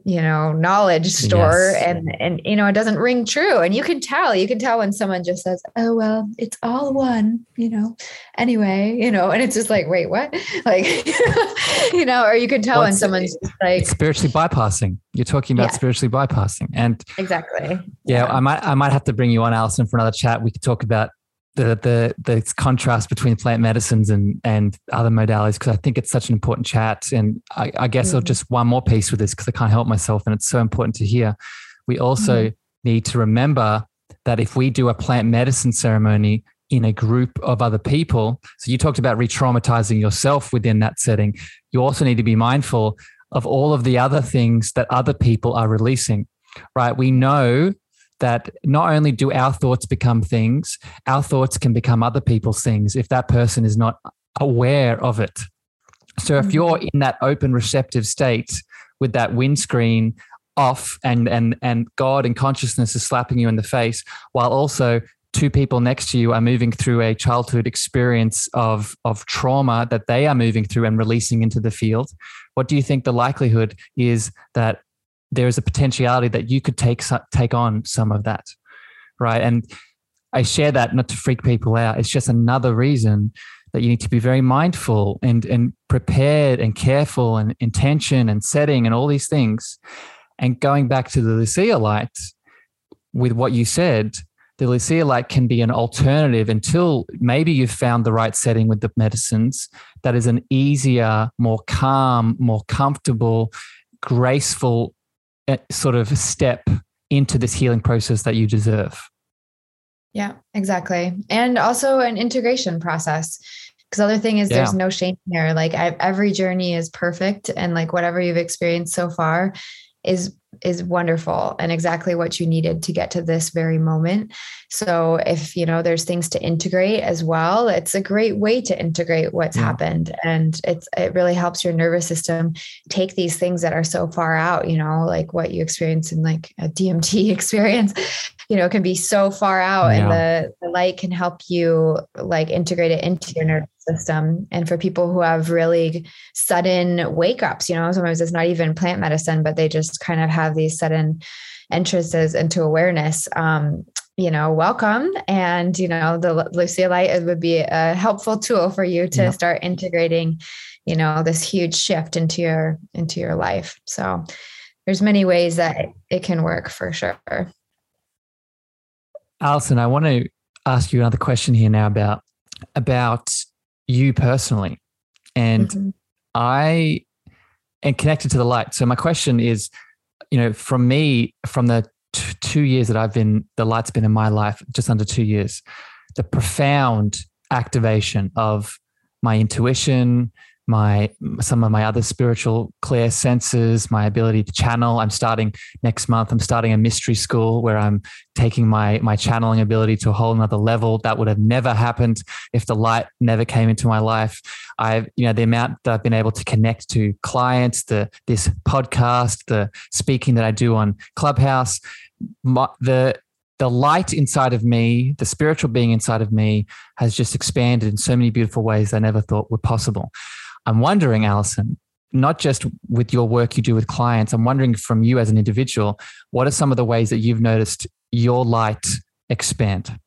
you know knowledge store yes. and and you know it doesn't ring true. And you can tell you can tell when someone just says oh well it's all one you know? Anyway you know and it's just like wait what? Like you know or you can tell well, when someone's like spiritually bypassing. You're talking about yeah. spiritually bypassing. And exactly. Yeah, yeah. I might i might have to bring you on allison for another chat. We could talk about the the the contrast between plant medicines and and other modalities because I think it's such an important chat. And I, I guess mm-hmm. I'll just one more piece with this because I can't help myself, and it's so important to hear. We also mm-hmm. need to remember that if we do a plant medicine ceremony in a group of other people, so you talked about re-traumatizing yourself within that setting, you also need to be mindful of all of the other things that other people are releasing. Right? We know that not only do our thoughts become things, our thoughts can become other people's things if that person is not aware of it. So if you're mm-hmm. in that open receptive state with that windscreen off and and and God and consciousness is slapping you in the face while also two people next to you are moving through a childhood experience of of trauma that they are moving through and releasing into the field what do you think the likelihood is that there's a potentiality that you could take take on some of that, right? And I share that not to freak people out. It's just another reason that you need to be very mindful and and prepared and careful and intention and setting and all these things. And going back to the Lucia light, with what you said, the Lucia light can be an alternative until maybe you've found the right setting with the medicines that is an easier, more calm, more comfortable, graceful sort of step into this healing process that you deserve. Yeah, exactly. And also an integration process. Because other thing is, yeah. there's no shame here. Like I, every journey is perfect, and like whatever you've experienced so far is is wonderful and exactly what you needed to get to this very moment. So if you know there's things to integrate as well, it's a great way to integrate what's yeah. happened and it's it really helps your nervous system take these things that are so far out, you know, like what you experience in like a DMT experience, you know, can be so far out yeah. and the, the light can help you like integrate it into your nervous system. And for people who have really sudden wake ups, you know, sometimes it's not even plant medicine, but they just kind of have these sudden entrances into awareness. Um, you know, welcome. And, you know, the Lucia Light it would be a helpful tool for you to yeah. start integrating, you know, this huge shift into your into your life. So there's many ways that it can work for sure. Allison, I want to ask you another question here now about about you personally. And mm-hmm. I am connected to the light. So my question is, you know, from me, from the t- two years that I've been, the light's been in my life, just under two years, the profound activation of my intuition, my some of my other spiritual clear senses my ability to channel. I'm starting next month i'm starting a mystery school where i'm taking my my channeling ability to a whole another level. That would have never happened if the light never came into my life. I've you know the amount that i've been able to connect to clients the this podcast the speaking that i do on clubhouse my, the the light inside of me, the spiritual being inside of me, has just expanded in so many beautiful ways I never thought were possible. I'm wondering, Allison, not just with your work you do with clients, I'm wondering from you as an individual, what are some of the ways that you've noticed your light expand?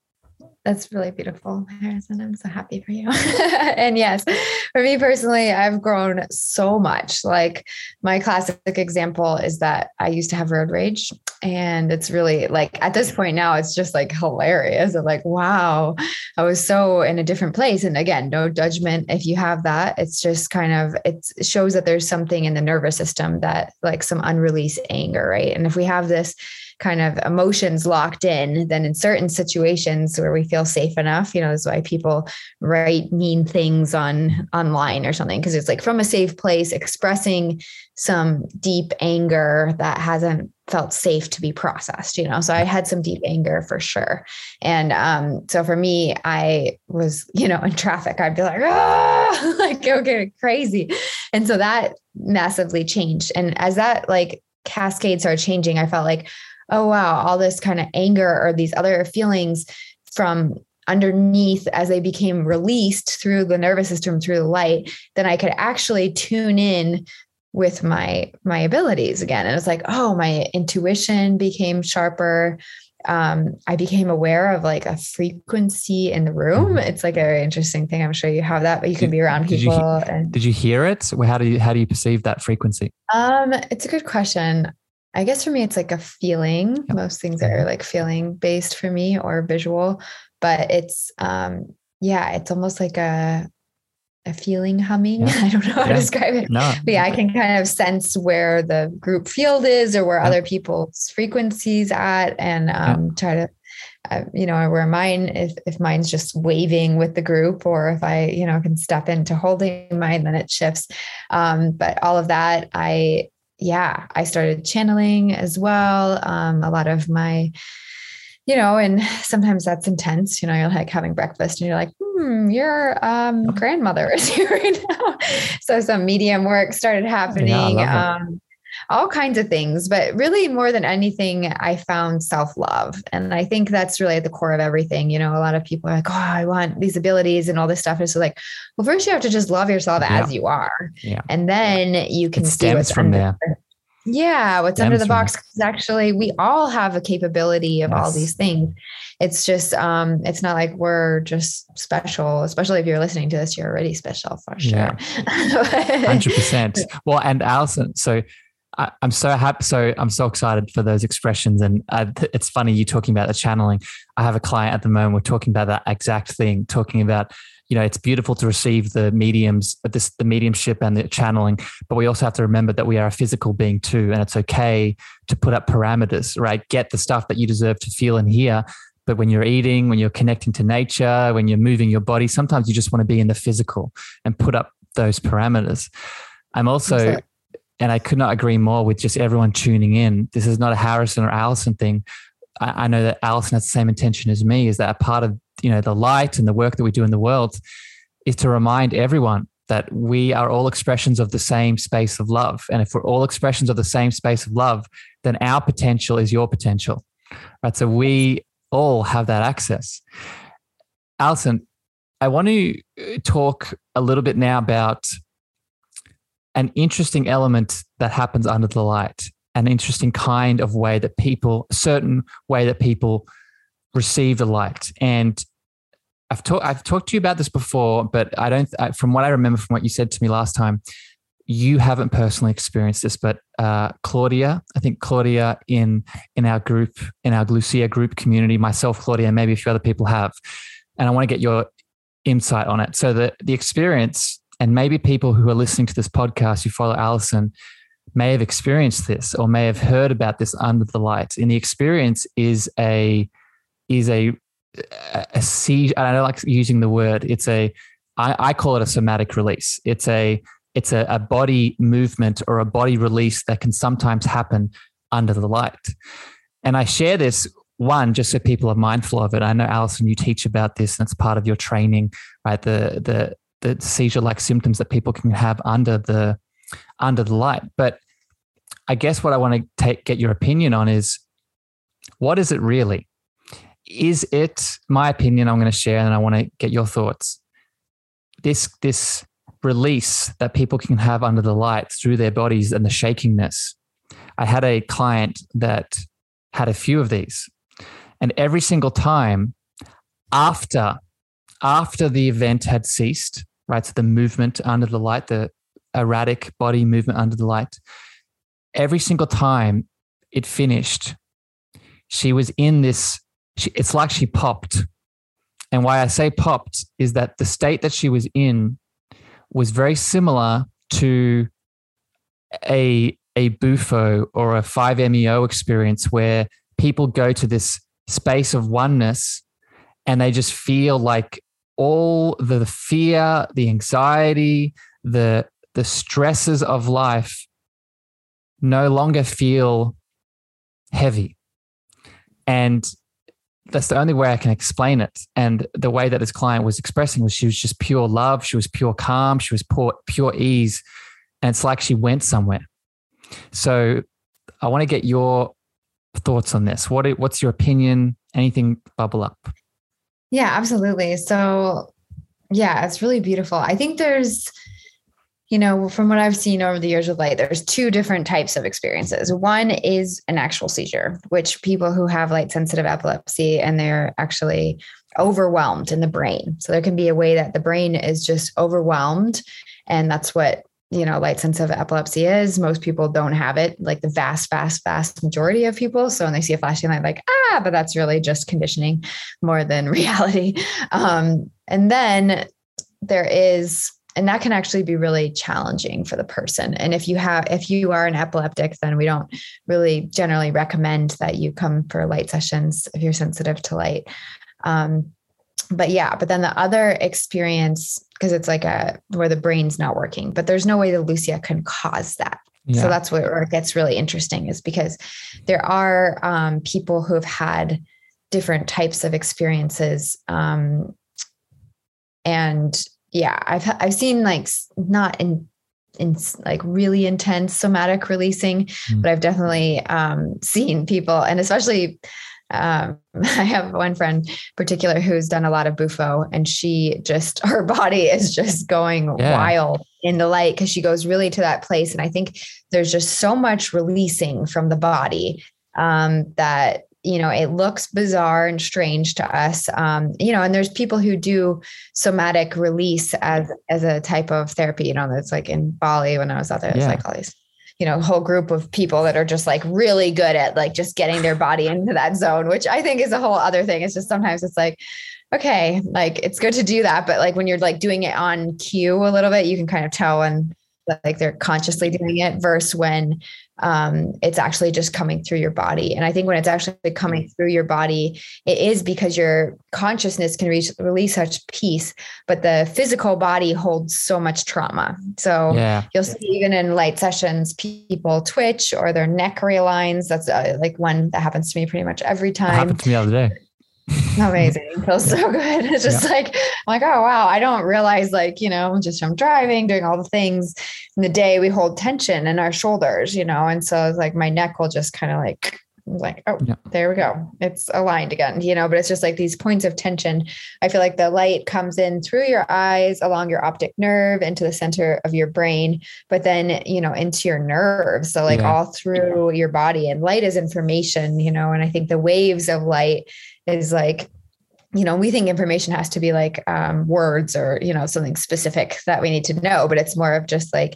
That's really beautiful, Harrison. I'm so happy for you. and yes, for me personally, I've grown so much. Like my classic example is that I used to have road rage. And it's really like at this point now, it's just like hilarious. I'm like, wow, I was so in a different place. And again, no judgment if you have that. It's just kind of, it shows that there's something in the nervous system that like some unreleased anger, right? And if we have this, kind of emotions locked in, then in certain situations where we feel safe enough, you know, that's why people write mean things on online or something, because it's like from a safe place, expressing some deep anger that hasn't felt safe to be processed you know? So i had some deep anger for sure. And um so for me i was you know in traffic i'd be like ah! Like okay crazy. And so that massively changed. And as that like cascades are changing i felt like oh wow all this kind of anger or these other feelings from underneath as they became released through the nervous system through the light then i could actually tune in with my my abilities again and it's like oh my intuition became sharper um, I became aware of like a frequency in the room. Mm-hmm. It's like a very interesting thing. I'm sure you have that, but you can be around did people. You, and did you hear it? How do you how do you perceive that frequency? Um, it's a good question. I guess for me, it's like a feeling. Yep. Most things are like feeling based for me or visual, but it's, um, yeah, it's almost like a, a feeling humming. Yeah. I don't know how yeah. to describe it. No. But yeah, I can kind of sense where the group field is or where yeah. other people's frequencies at and um, try to, uh, you know, where mine, if, if mine's just waving with the group or if I, you know, can step into holding mine, then it shifts. Um, but all of that, I, yeah, I started channeling as well. Um, a lot of my, you know, and sometimes that's intense. You know, you're like having breakfast and you're like, hmm, your um, grandmother is here right now. so some medium work started happening. Yeah, um, all kinds of things. But really, more than anything, I found self love. And I think that's really at the core of everything. You know, a lot of people are like, oh, I want these abilities and all this stuff. It's like, well, first you have to just love yourself yeah. as you are. Yeah. And then you can it see what's from under, there. Yeah, what's under the box because actually we all have a capability of yes. all these things. It's just um it's not like we're just special, especially if you're listening to this, you're already special for sure. Hundred percent. Well, and Allison, so I, am so happy. So I'm so excited for those expressions. And uh, it's funny you talking about the channeling. I have a client at the moment. We're talking about that exact thing, talking about, you know, it's beautiful to receive the mediums, this, the mediumship and the channeling, but we also have to remember that we are a physical being too. And it's okay to put up parameters, right? Get the stuff that you deserve to feel and hear. But when you're eating, when you're connecting to nature, when you're moving your body, sometimes you just want to be in the physical and put up those parameters. I'm also and I could not agree more with just everyone tuning in. This is not a Harrison or Allison thing. I, I know that Allison has the same intention as me, is that a part of you know the light and the work that we do in the world is to remind everyone that we are all expressions of the same space of love. And if we're all expressions of the same space of love, then our potential is your potential. Right. So we all have that access. Allison, I want to uh, talk a little bit now about an interesting element that happens under the light, an interesting kind of way that people, a certain way that people receive the light. And I've talked, I've talked to you about this before, but I don't, I, from what I remember from what you said to me last time, you haven't personally experienced this, but uh, Claudia, I think Claudia in in our group, in our Lucia group community, myself, Claudia, and maybe a few other people have, and I want to get your insight on it. So the the experience and maybe people who are listening to this podcast who follow Allison may have experienced this or may have heard about this under the light. And the experience is a is a a seizure. I don't like using the word. It's a I, I call it a somatic release. It's a it's a, a body movement or a body release that can sometimes happen under the light. And I share this one just so people are mindful of it. I know Allison, you teach about this, and it's part of your training, right? The the the seizure like symptoms that people can have under the under the light but i guess what i want to take get your opinion on is what is it really is it my opinion i'm going to share and i want to get your thoughts this this release that people can have under the light through their bodies and the shakingness. I had a client that had a few of these. And every single time after after the event had ceased, right? So the movement under the light, the erratic body movement under the light, every single time it finished, she was in this, she, it's like she popped. And why I say popped is that the state that she was in was very similar to a a bufo or a 5meo experience where people go to this space of oneness and they just feel like all the fear the anxiety the the stresses of life no longer feel heavy and that's the only way I can explain it. And the way that this client was expressing was she was just pure love. She was pure calm. She was pure, pure ease. And it's like she went somewhere. So I want to get your thoughts on this. What, what's your opinion? Anything bubble up? Yeah, absolutely. So yeah, it's really beautiful. I think there's, you know, from what I've seen over the years with light, there's two different types of experiences. One is an actual seizure, which people who have light sensitive epilepsy and they're actually overwhelmed in the brain. So there can be a way that the brain is just overwhelmed. And that's what, you know, light sensitive epilepsy is. Most people don't have it, like the vast, vast, vast majority of people. So when they see a flashing light, like, ah, but that's really just conditioning more than reality. Um, and then there is and that can actually be really challenging for the person and if you have if you are an epileptic then we don't really generally recommend that you come for light sessions if you're sensitive to light um, but yeah but then the other experience because it's like a where the brain's not working but there's no way the lucia can cause that yeah. so that's where it gets really interesting is because there are um, people who have had different types of experiences um, and yeah, I've I've seen like not in in like really intense somatic releasing, mm. but I've definitely um, seen people, and especially um, I have one friend particular who's done a lot of bufo, and she just her body is just going yeah. wild in the light because she goes really to that place, and I think there's just so much releasing from the body um, that you know it looks bizarre and strange to us um, you know and there's people who do somatic release as as a type of therapy you know that's like in bali when i was out there yeah. like all these you know whole group of people that are just like really good at like just getting their body into that zone which i think is a whole other thing. It's just sometimes it's like okay like it's good to do that but like when you're like doing it on cue a little bit you can kind of tell when like they're consciously doing it versus when um, it's actually just coming through your body. And I think when it's actually coming through your body, it is because your consciousness can reach, release such peace, but the physical body holds so much trauma. So yeah. you'll see even in light sessions, people twitch or their neck realigns. That's uh, like one that happens to me pretty much every time. It happened to me the other day. Amazing. Feels so good. It's just yeah. like, I'm like, oh wow, I don't realize like, you know, just from driving, doing all the things in the day, we hold tension in our shoulders, you know. And so it's like my neck will just kind of like like, oh, yeah. there we go. It's aligned again, you know, but it's just like these points of tension. I feel like the light comes in through your eyes, along your optic nerve, into the center of your brain, but then, you know, into your nerves. So, like, yeah. all through your body. And light is information, you know, and I think the waves of light is like you know we think information has to be like um, words or you know something specific that we need to know but it's more of just like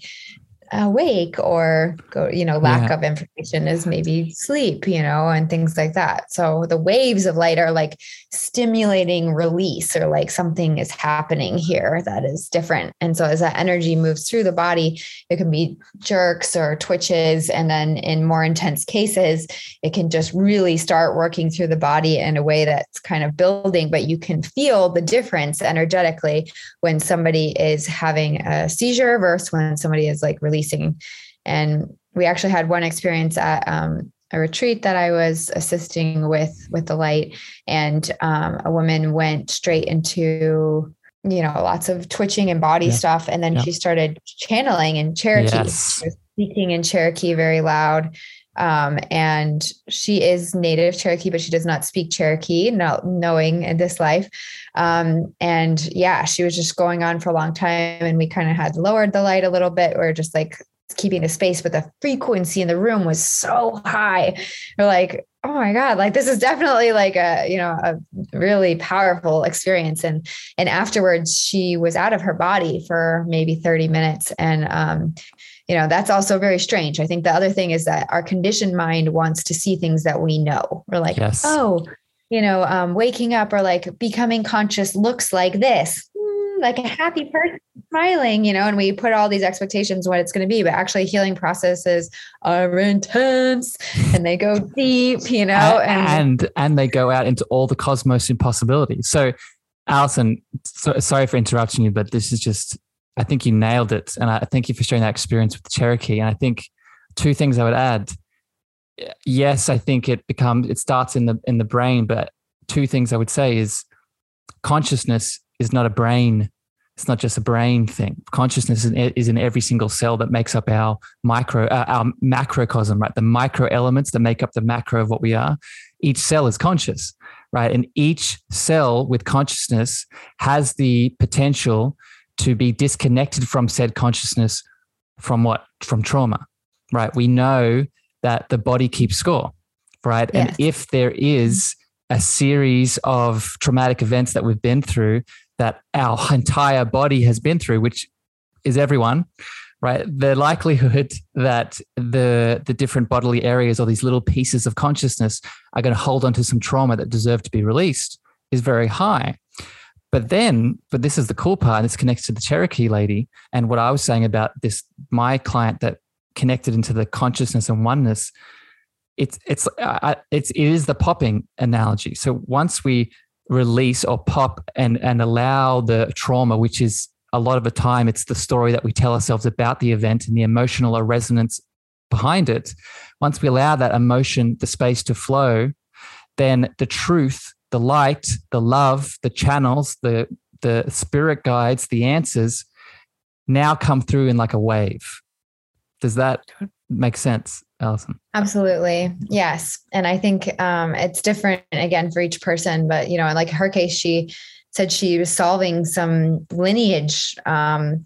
awake or go you know lack yeah. of information is maybe sleep you know and things like that so the waves of light are like stimulating release or like something is happening here that is different and so as that energy moves through the body it can be jerks or twitches and then in more intense cases it can just really start working through the body in a way that's kind of building but you can feel the difference energetically when somebody is having a seizure versus when somebody is like releasing. And we actually had one experience at um, a retreat that I was assisting with with the light, and um, a woman went straight into you know lots of twitching and body yeah. stuff, and then yeah. she started channeling in Cherokee, yes. speaking in Cherokee very loud. Um, and she is native Cherokee, but she does not speak Cherokee, not knowing in this life. Um, and yeah, she was just going on for a long time. And we kind of had lowered the light a little bit. We are just like keeping the space, but the frequency in the room was so high. We're like, oh my God, like this is definitely like a, you know, a really powerful experience. And and afterwards she was out of her body for maybe 30 minutes. And um, you know, that's also very strange. I think the other thing is that our conditioned mind wants to see things that we know. We're like, yes. oh, you know, um, waking up or like becoming conscious looks like this like a happy person smiling, you know, and we put all these expectations what it's going to be, but actually healing processes are intense and they go deep, you know, and and, and they go out into all the cosmos impossibilities. So, Allison, so, sorry for interrupting you, but this is just I think you nailed it, and I thank you for sharing that experience with the Cherokee. And I think two things I would add. Yes, I think it becomes it starts in the in the brain, but two things I would say is consciousness is not a brain. It's not just a brain thing. Consciousness is in every single cell that makes up our micro, uh, our macrocosm, right? The micro elements that make up the macro of what we are. Each cell is conscious, right? And each cell with consciousness has the potential to be disconnected from said consciousness from what? From trauma, right? We know that the body keeps score, right? Yes. And if there is a series of traumatic events that we've been through that our entire body has been through, which is everyone, right? The likelihood that the the different bodily areas or these little pieces of consciousness are going to hold onto some trauma that deserve to be released is very high. But then, but this is the cool part. And this connects to the Cherokee lady and what I was saying about this. My client that connected into the consciousness and oneness. It's it's it's it is the popping analogy. So once we release or pop and and allow the trauma which is a lot of the time it's the story that we tell ourselves about the event and the emotional resonance behind it. Once we allow that emotion the space to flow then the truth the light the love the channels the the spirit guides the answers now come through in like a wave. Does that make sense Allison. Absolutely. Yes. And I think um, it's different again for each person, but you know, like her case, she said she was solving some lineage, um,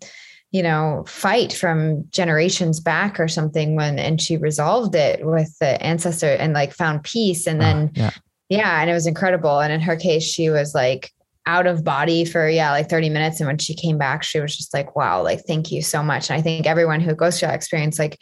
you know, fight from generations back or something when, and she resolved it with the ancestor and like found peace. And then, uh, yeah. yeah, and it was incredible. And in her case, she was like, out of body for yeah like 30 minutes and when she came back she was just like wow like thank you so much and i think everyone who goes through that experience like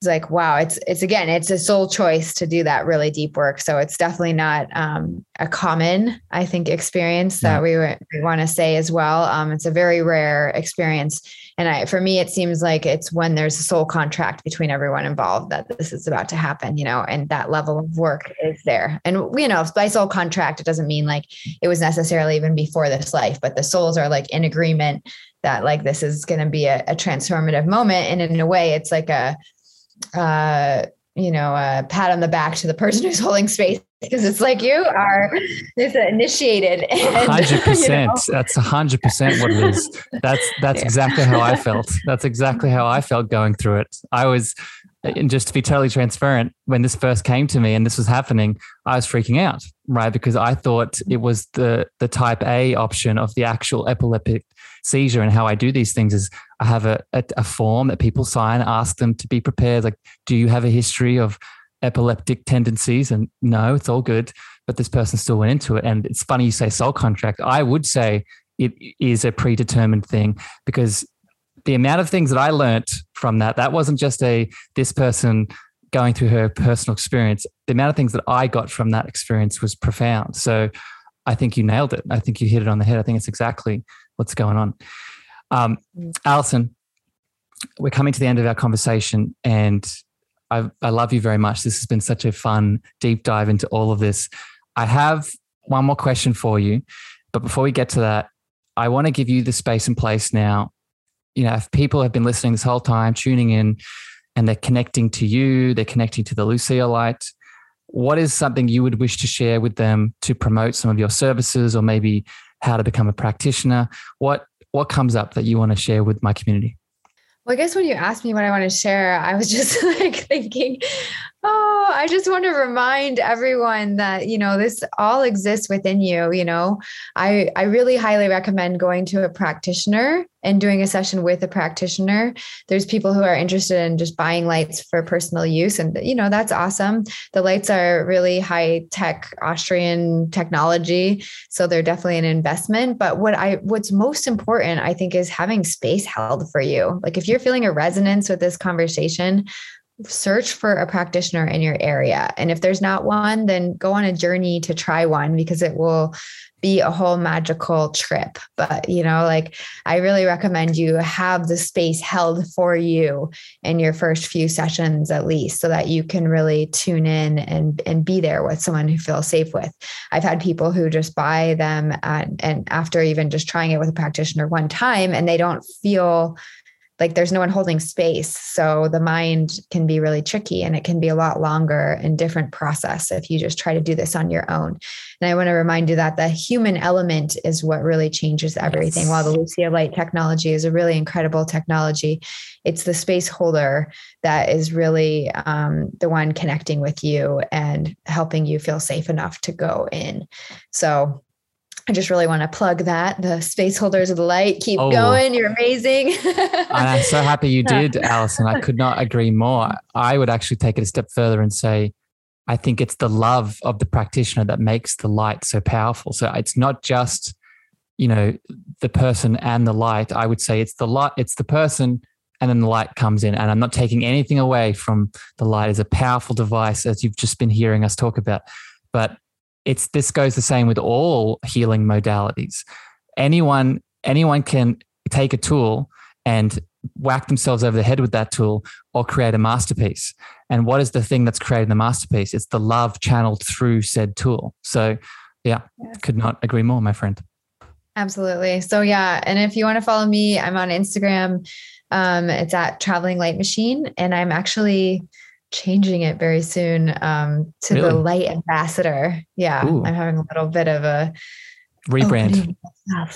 it's like wow it's it's again it's a soul choice to do that really deep work. So it's definitely not um, a common i think experience that yeah. we, we want to say as well. Um, it's a very rare experience. And I, for me it seems like it's when there's a soul contract between everyone involved that this is about to happen you know and that level of work is there. And you know by soul contract it doesn't mean like it was necessarily even before this life but the souls are like in agreement that like this is going to be a, a transformative moment. And in a way it's like a uh, you know, a pat on the back to the person who's holding space because it's like you are this initiated. Hundred percent. That's hundred percent what it is. That's that's yeah. exactly how I felt. That's exactly how I felt going through it. I was, and just to be totally transparent, when this first came to me and this was happening, I was freaking out, right? Because I thought it was the the type A option of the actual epileptic seizure and how I do these things is I have a, a, a form that people sign, ask them to be prepared. Like, do you have a history of epileptic tendencies? And no, it's all good. But this person still went into it. And it's funny you say soul contract. I would say it is a predetermined thing because the amount of things that I learned from that, that wasn't just a this person going through her personal experience. The amount of things that I got from that experience was profound. So I think you nailed it. I think you hit it on the head. I think it's exactly what's going on. Um, mm. Allison, we're coming to the end of our conversation, and I, I love you very much. This has been such a fun deep dive into all of this. I have one more question for you, but before we get to that, I want to give you the space and place now. You know, if people have been listening this whole time, tuning in, and they're connecting to you, they're connecting to the Lucia Light. What is something you would wish to share with them to promote some of your services or maybe how to become a practitioner. What what comes up that you want to share with my community? Well, I guess when you asked me what I want to share, I was just like thinking, Oh, I just want to remind everyone that, you know, this all exists within you. You know, I, I really highly recommend going to a practitioner and doing a session with a practitioner. There's people who are interested in just buying lights for personal use. And, you know, that's awesome. The lights are really high tech Austrian technology. So they're definitely an investment. But what I, what's most important, I think, is having space held for you. Like if you're feeling a resonance with this conversation, search for a practitioner in your area. And if there's not one, then go on a journey to try one because it will be a whole magical trip. But, you know, like I really recommend you have the space held for you in your first few sessions at least so that you can really tune in and and be there with someone who feels safe with. I've had people who just buy them at, and after even just trying it with a practitioner one time and they don't feel like there's no one holding space. So the mind can be really tricky and it can be a lot longer and different process if you just try to do this on your own. And i want to remind you that the human element is what really changes everything. Yes. while the lucia light technology is a really incredible technology it's the space holder that is really um, the one connecting with you and helping you feel safe enough to go in. So I just really want to plug that. The space holders of the light, keep oh. going. You're amazing. I'm so happy you did, Allison. I could not agree more. I would actually take it a step further and say, I think it's the love of the practitioner that makes the light so powerful. So it's not just, you know, the person and the light. I would say it's the light, it's the person and then the light comes in. And I'm not taking anything away from the light as a powerful device, as you've just been hearing us talk about. But it's this goes the same with all healing modalities. Anyone anyone can take a tool and whack themselves over the head with that tool or create a masterpiece. And what is the thing that's creating the masterpiece? It's the love channeled through said tool. So, yeah, could not agree more, my friend. Absolutely. So, yeah. And if you want to follow me, I'm on Instagram. Um, it's at Traveling Light Machine. And I'm actually changing it very soon um, to really? the light ambassador. Yeah, Ooh. I'm having a little bit of a rebrand.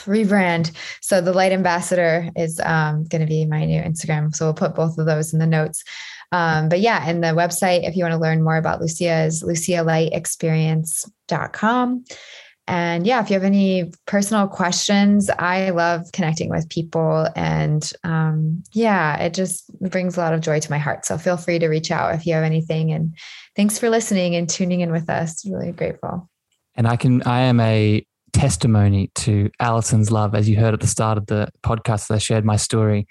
Rebrand. So the light ambassador is um, going to be my new Instagram. So we'll put both of those in the notes. Um, but yeah, and the website, if you want to learn more about Lucia, is lucialightexperience.com. And yeah, if you have any personal questions, I love connecting with people. And um, yeah, it just brings a lot of joy to my heart. So feel free to reach out if you have anything. And thanks for listening and tuning in with us. Really grateful. And I can, I am a testimony to Allison's love. As you heard at the start of the podcast, I shared my story.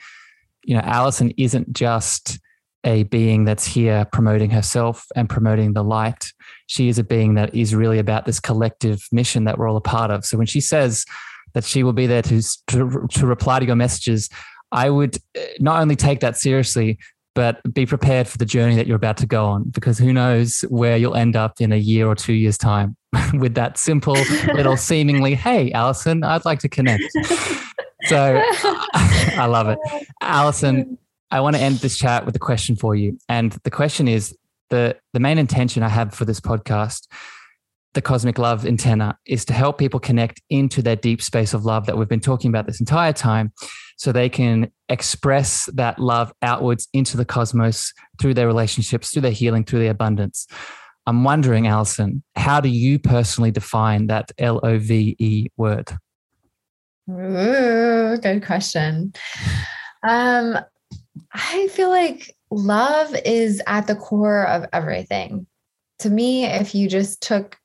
You know, Allison isn't just a being that's here promoting herself and promoting the light. She is a being that is really about this collective mission that we're all a part of. So when she says that she will be there to, to, to reply to your messages, I would uh, not only take that seriously, but be prepared for the journey that you're about to go on because who knows where you'll end up in a year or two years' time with that simple little seemingly, hey, Allison, I'd like to connect. So I love it. Allison, I want to end this chat with a question for you. And the question is the, the main intention I have for this podcast, the Cosmic Love Antenna, is to help people connect into their deep space of love that we've been talking about this entire time so they can express that love outwards into the cosmos through their relationships, through their healing, through their abundance. I'm wondering, Allison, how do you personally define that L O V E word? Ooh, good question. Um, I feel like love is at the core of everything. To me, if you just took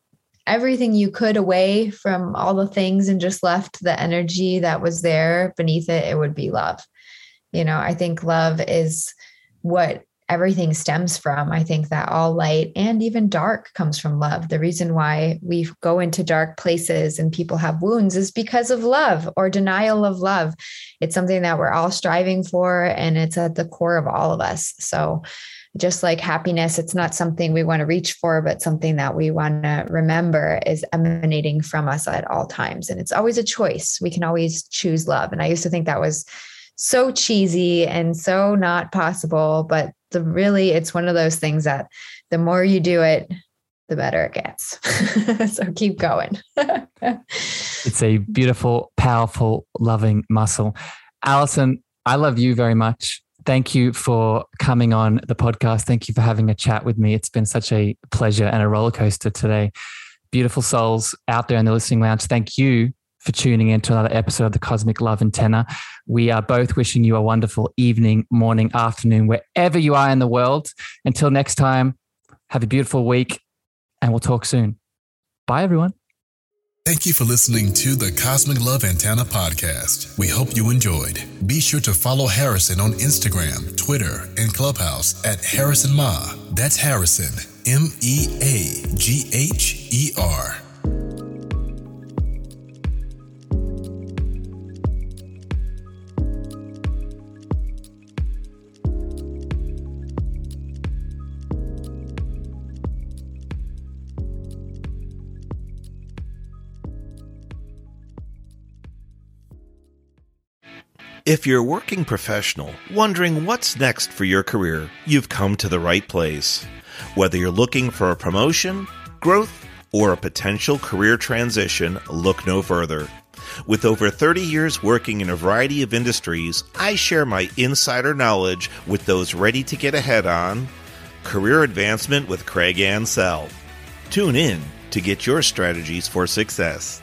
everything you could away from all the things and just left the energy that was there beneath it, it would be love. You know, I think love is what everything stems from. I think that all light and even dark comes from love. The reason why we go into dark places and people have wounds is because of love or denial of love. It's something that we're all striving for and it's at the core of all of us. So, just like happiness, it's not something we want to reach for, but something that we want to remember is emanating from us at all times. And it's always a choice. We can always choose love. And I used to think that was so cheesy and so not possible, but the really it's one of those things that the more you do it the better it gets so keep going it's a beautiful powerful loving muscle allison i love you very much thank you for coming on the podcast. Thank you for having a chat with me. It's been such a pleasure and a roller coaster today. Beautiful souls out there in the listening lounge, thank you for tuning in to another episode of the Cosmic Love Antenna. We are both wishing you a wonderful evening, morning, afternoon, wherever you are in the world. Until next time, have a beautiful week and we'll talk soon. Bye, everyone. Thank you for listening to the Cosmic Love Antenna podcast. We hope you enjoyed. Be sure to follow Harrison on Instagram, Twitter, and Clubhouse at Harrison Meagher. That's Harrison, M E A G H E R. If you're a working professional wondering what's next for your career, you've come to the right place. Whether you're looking for a promotion, growth, or a potential career transition, look no further. With over 30 years working in a variety of industries, I share my insider knowledge with those ready to get ahead on career advancement with Craig Ansell. Tune in to get your strategies for success.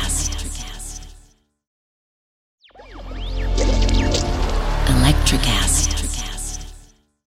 Electricast.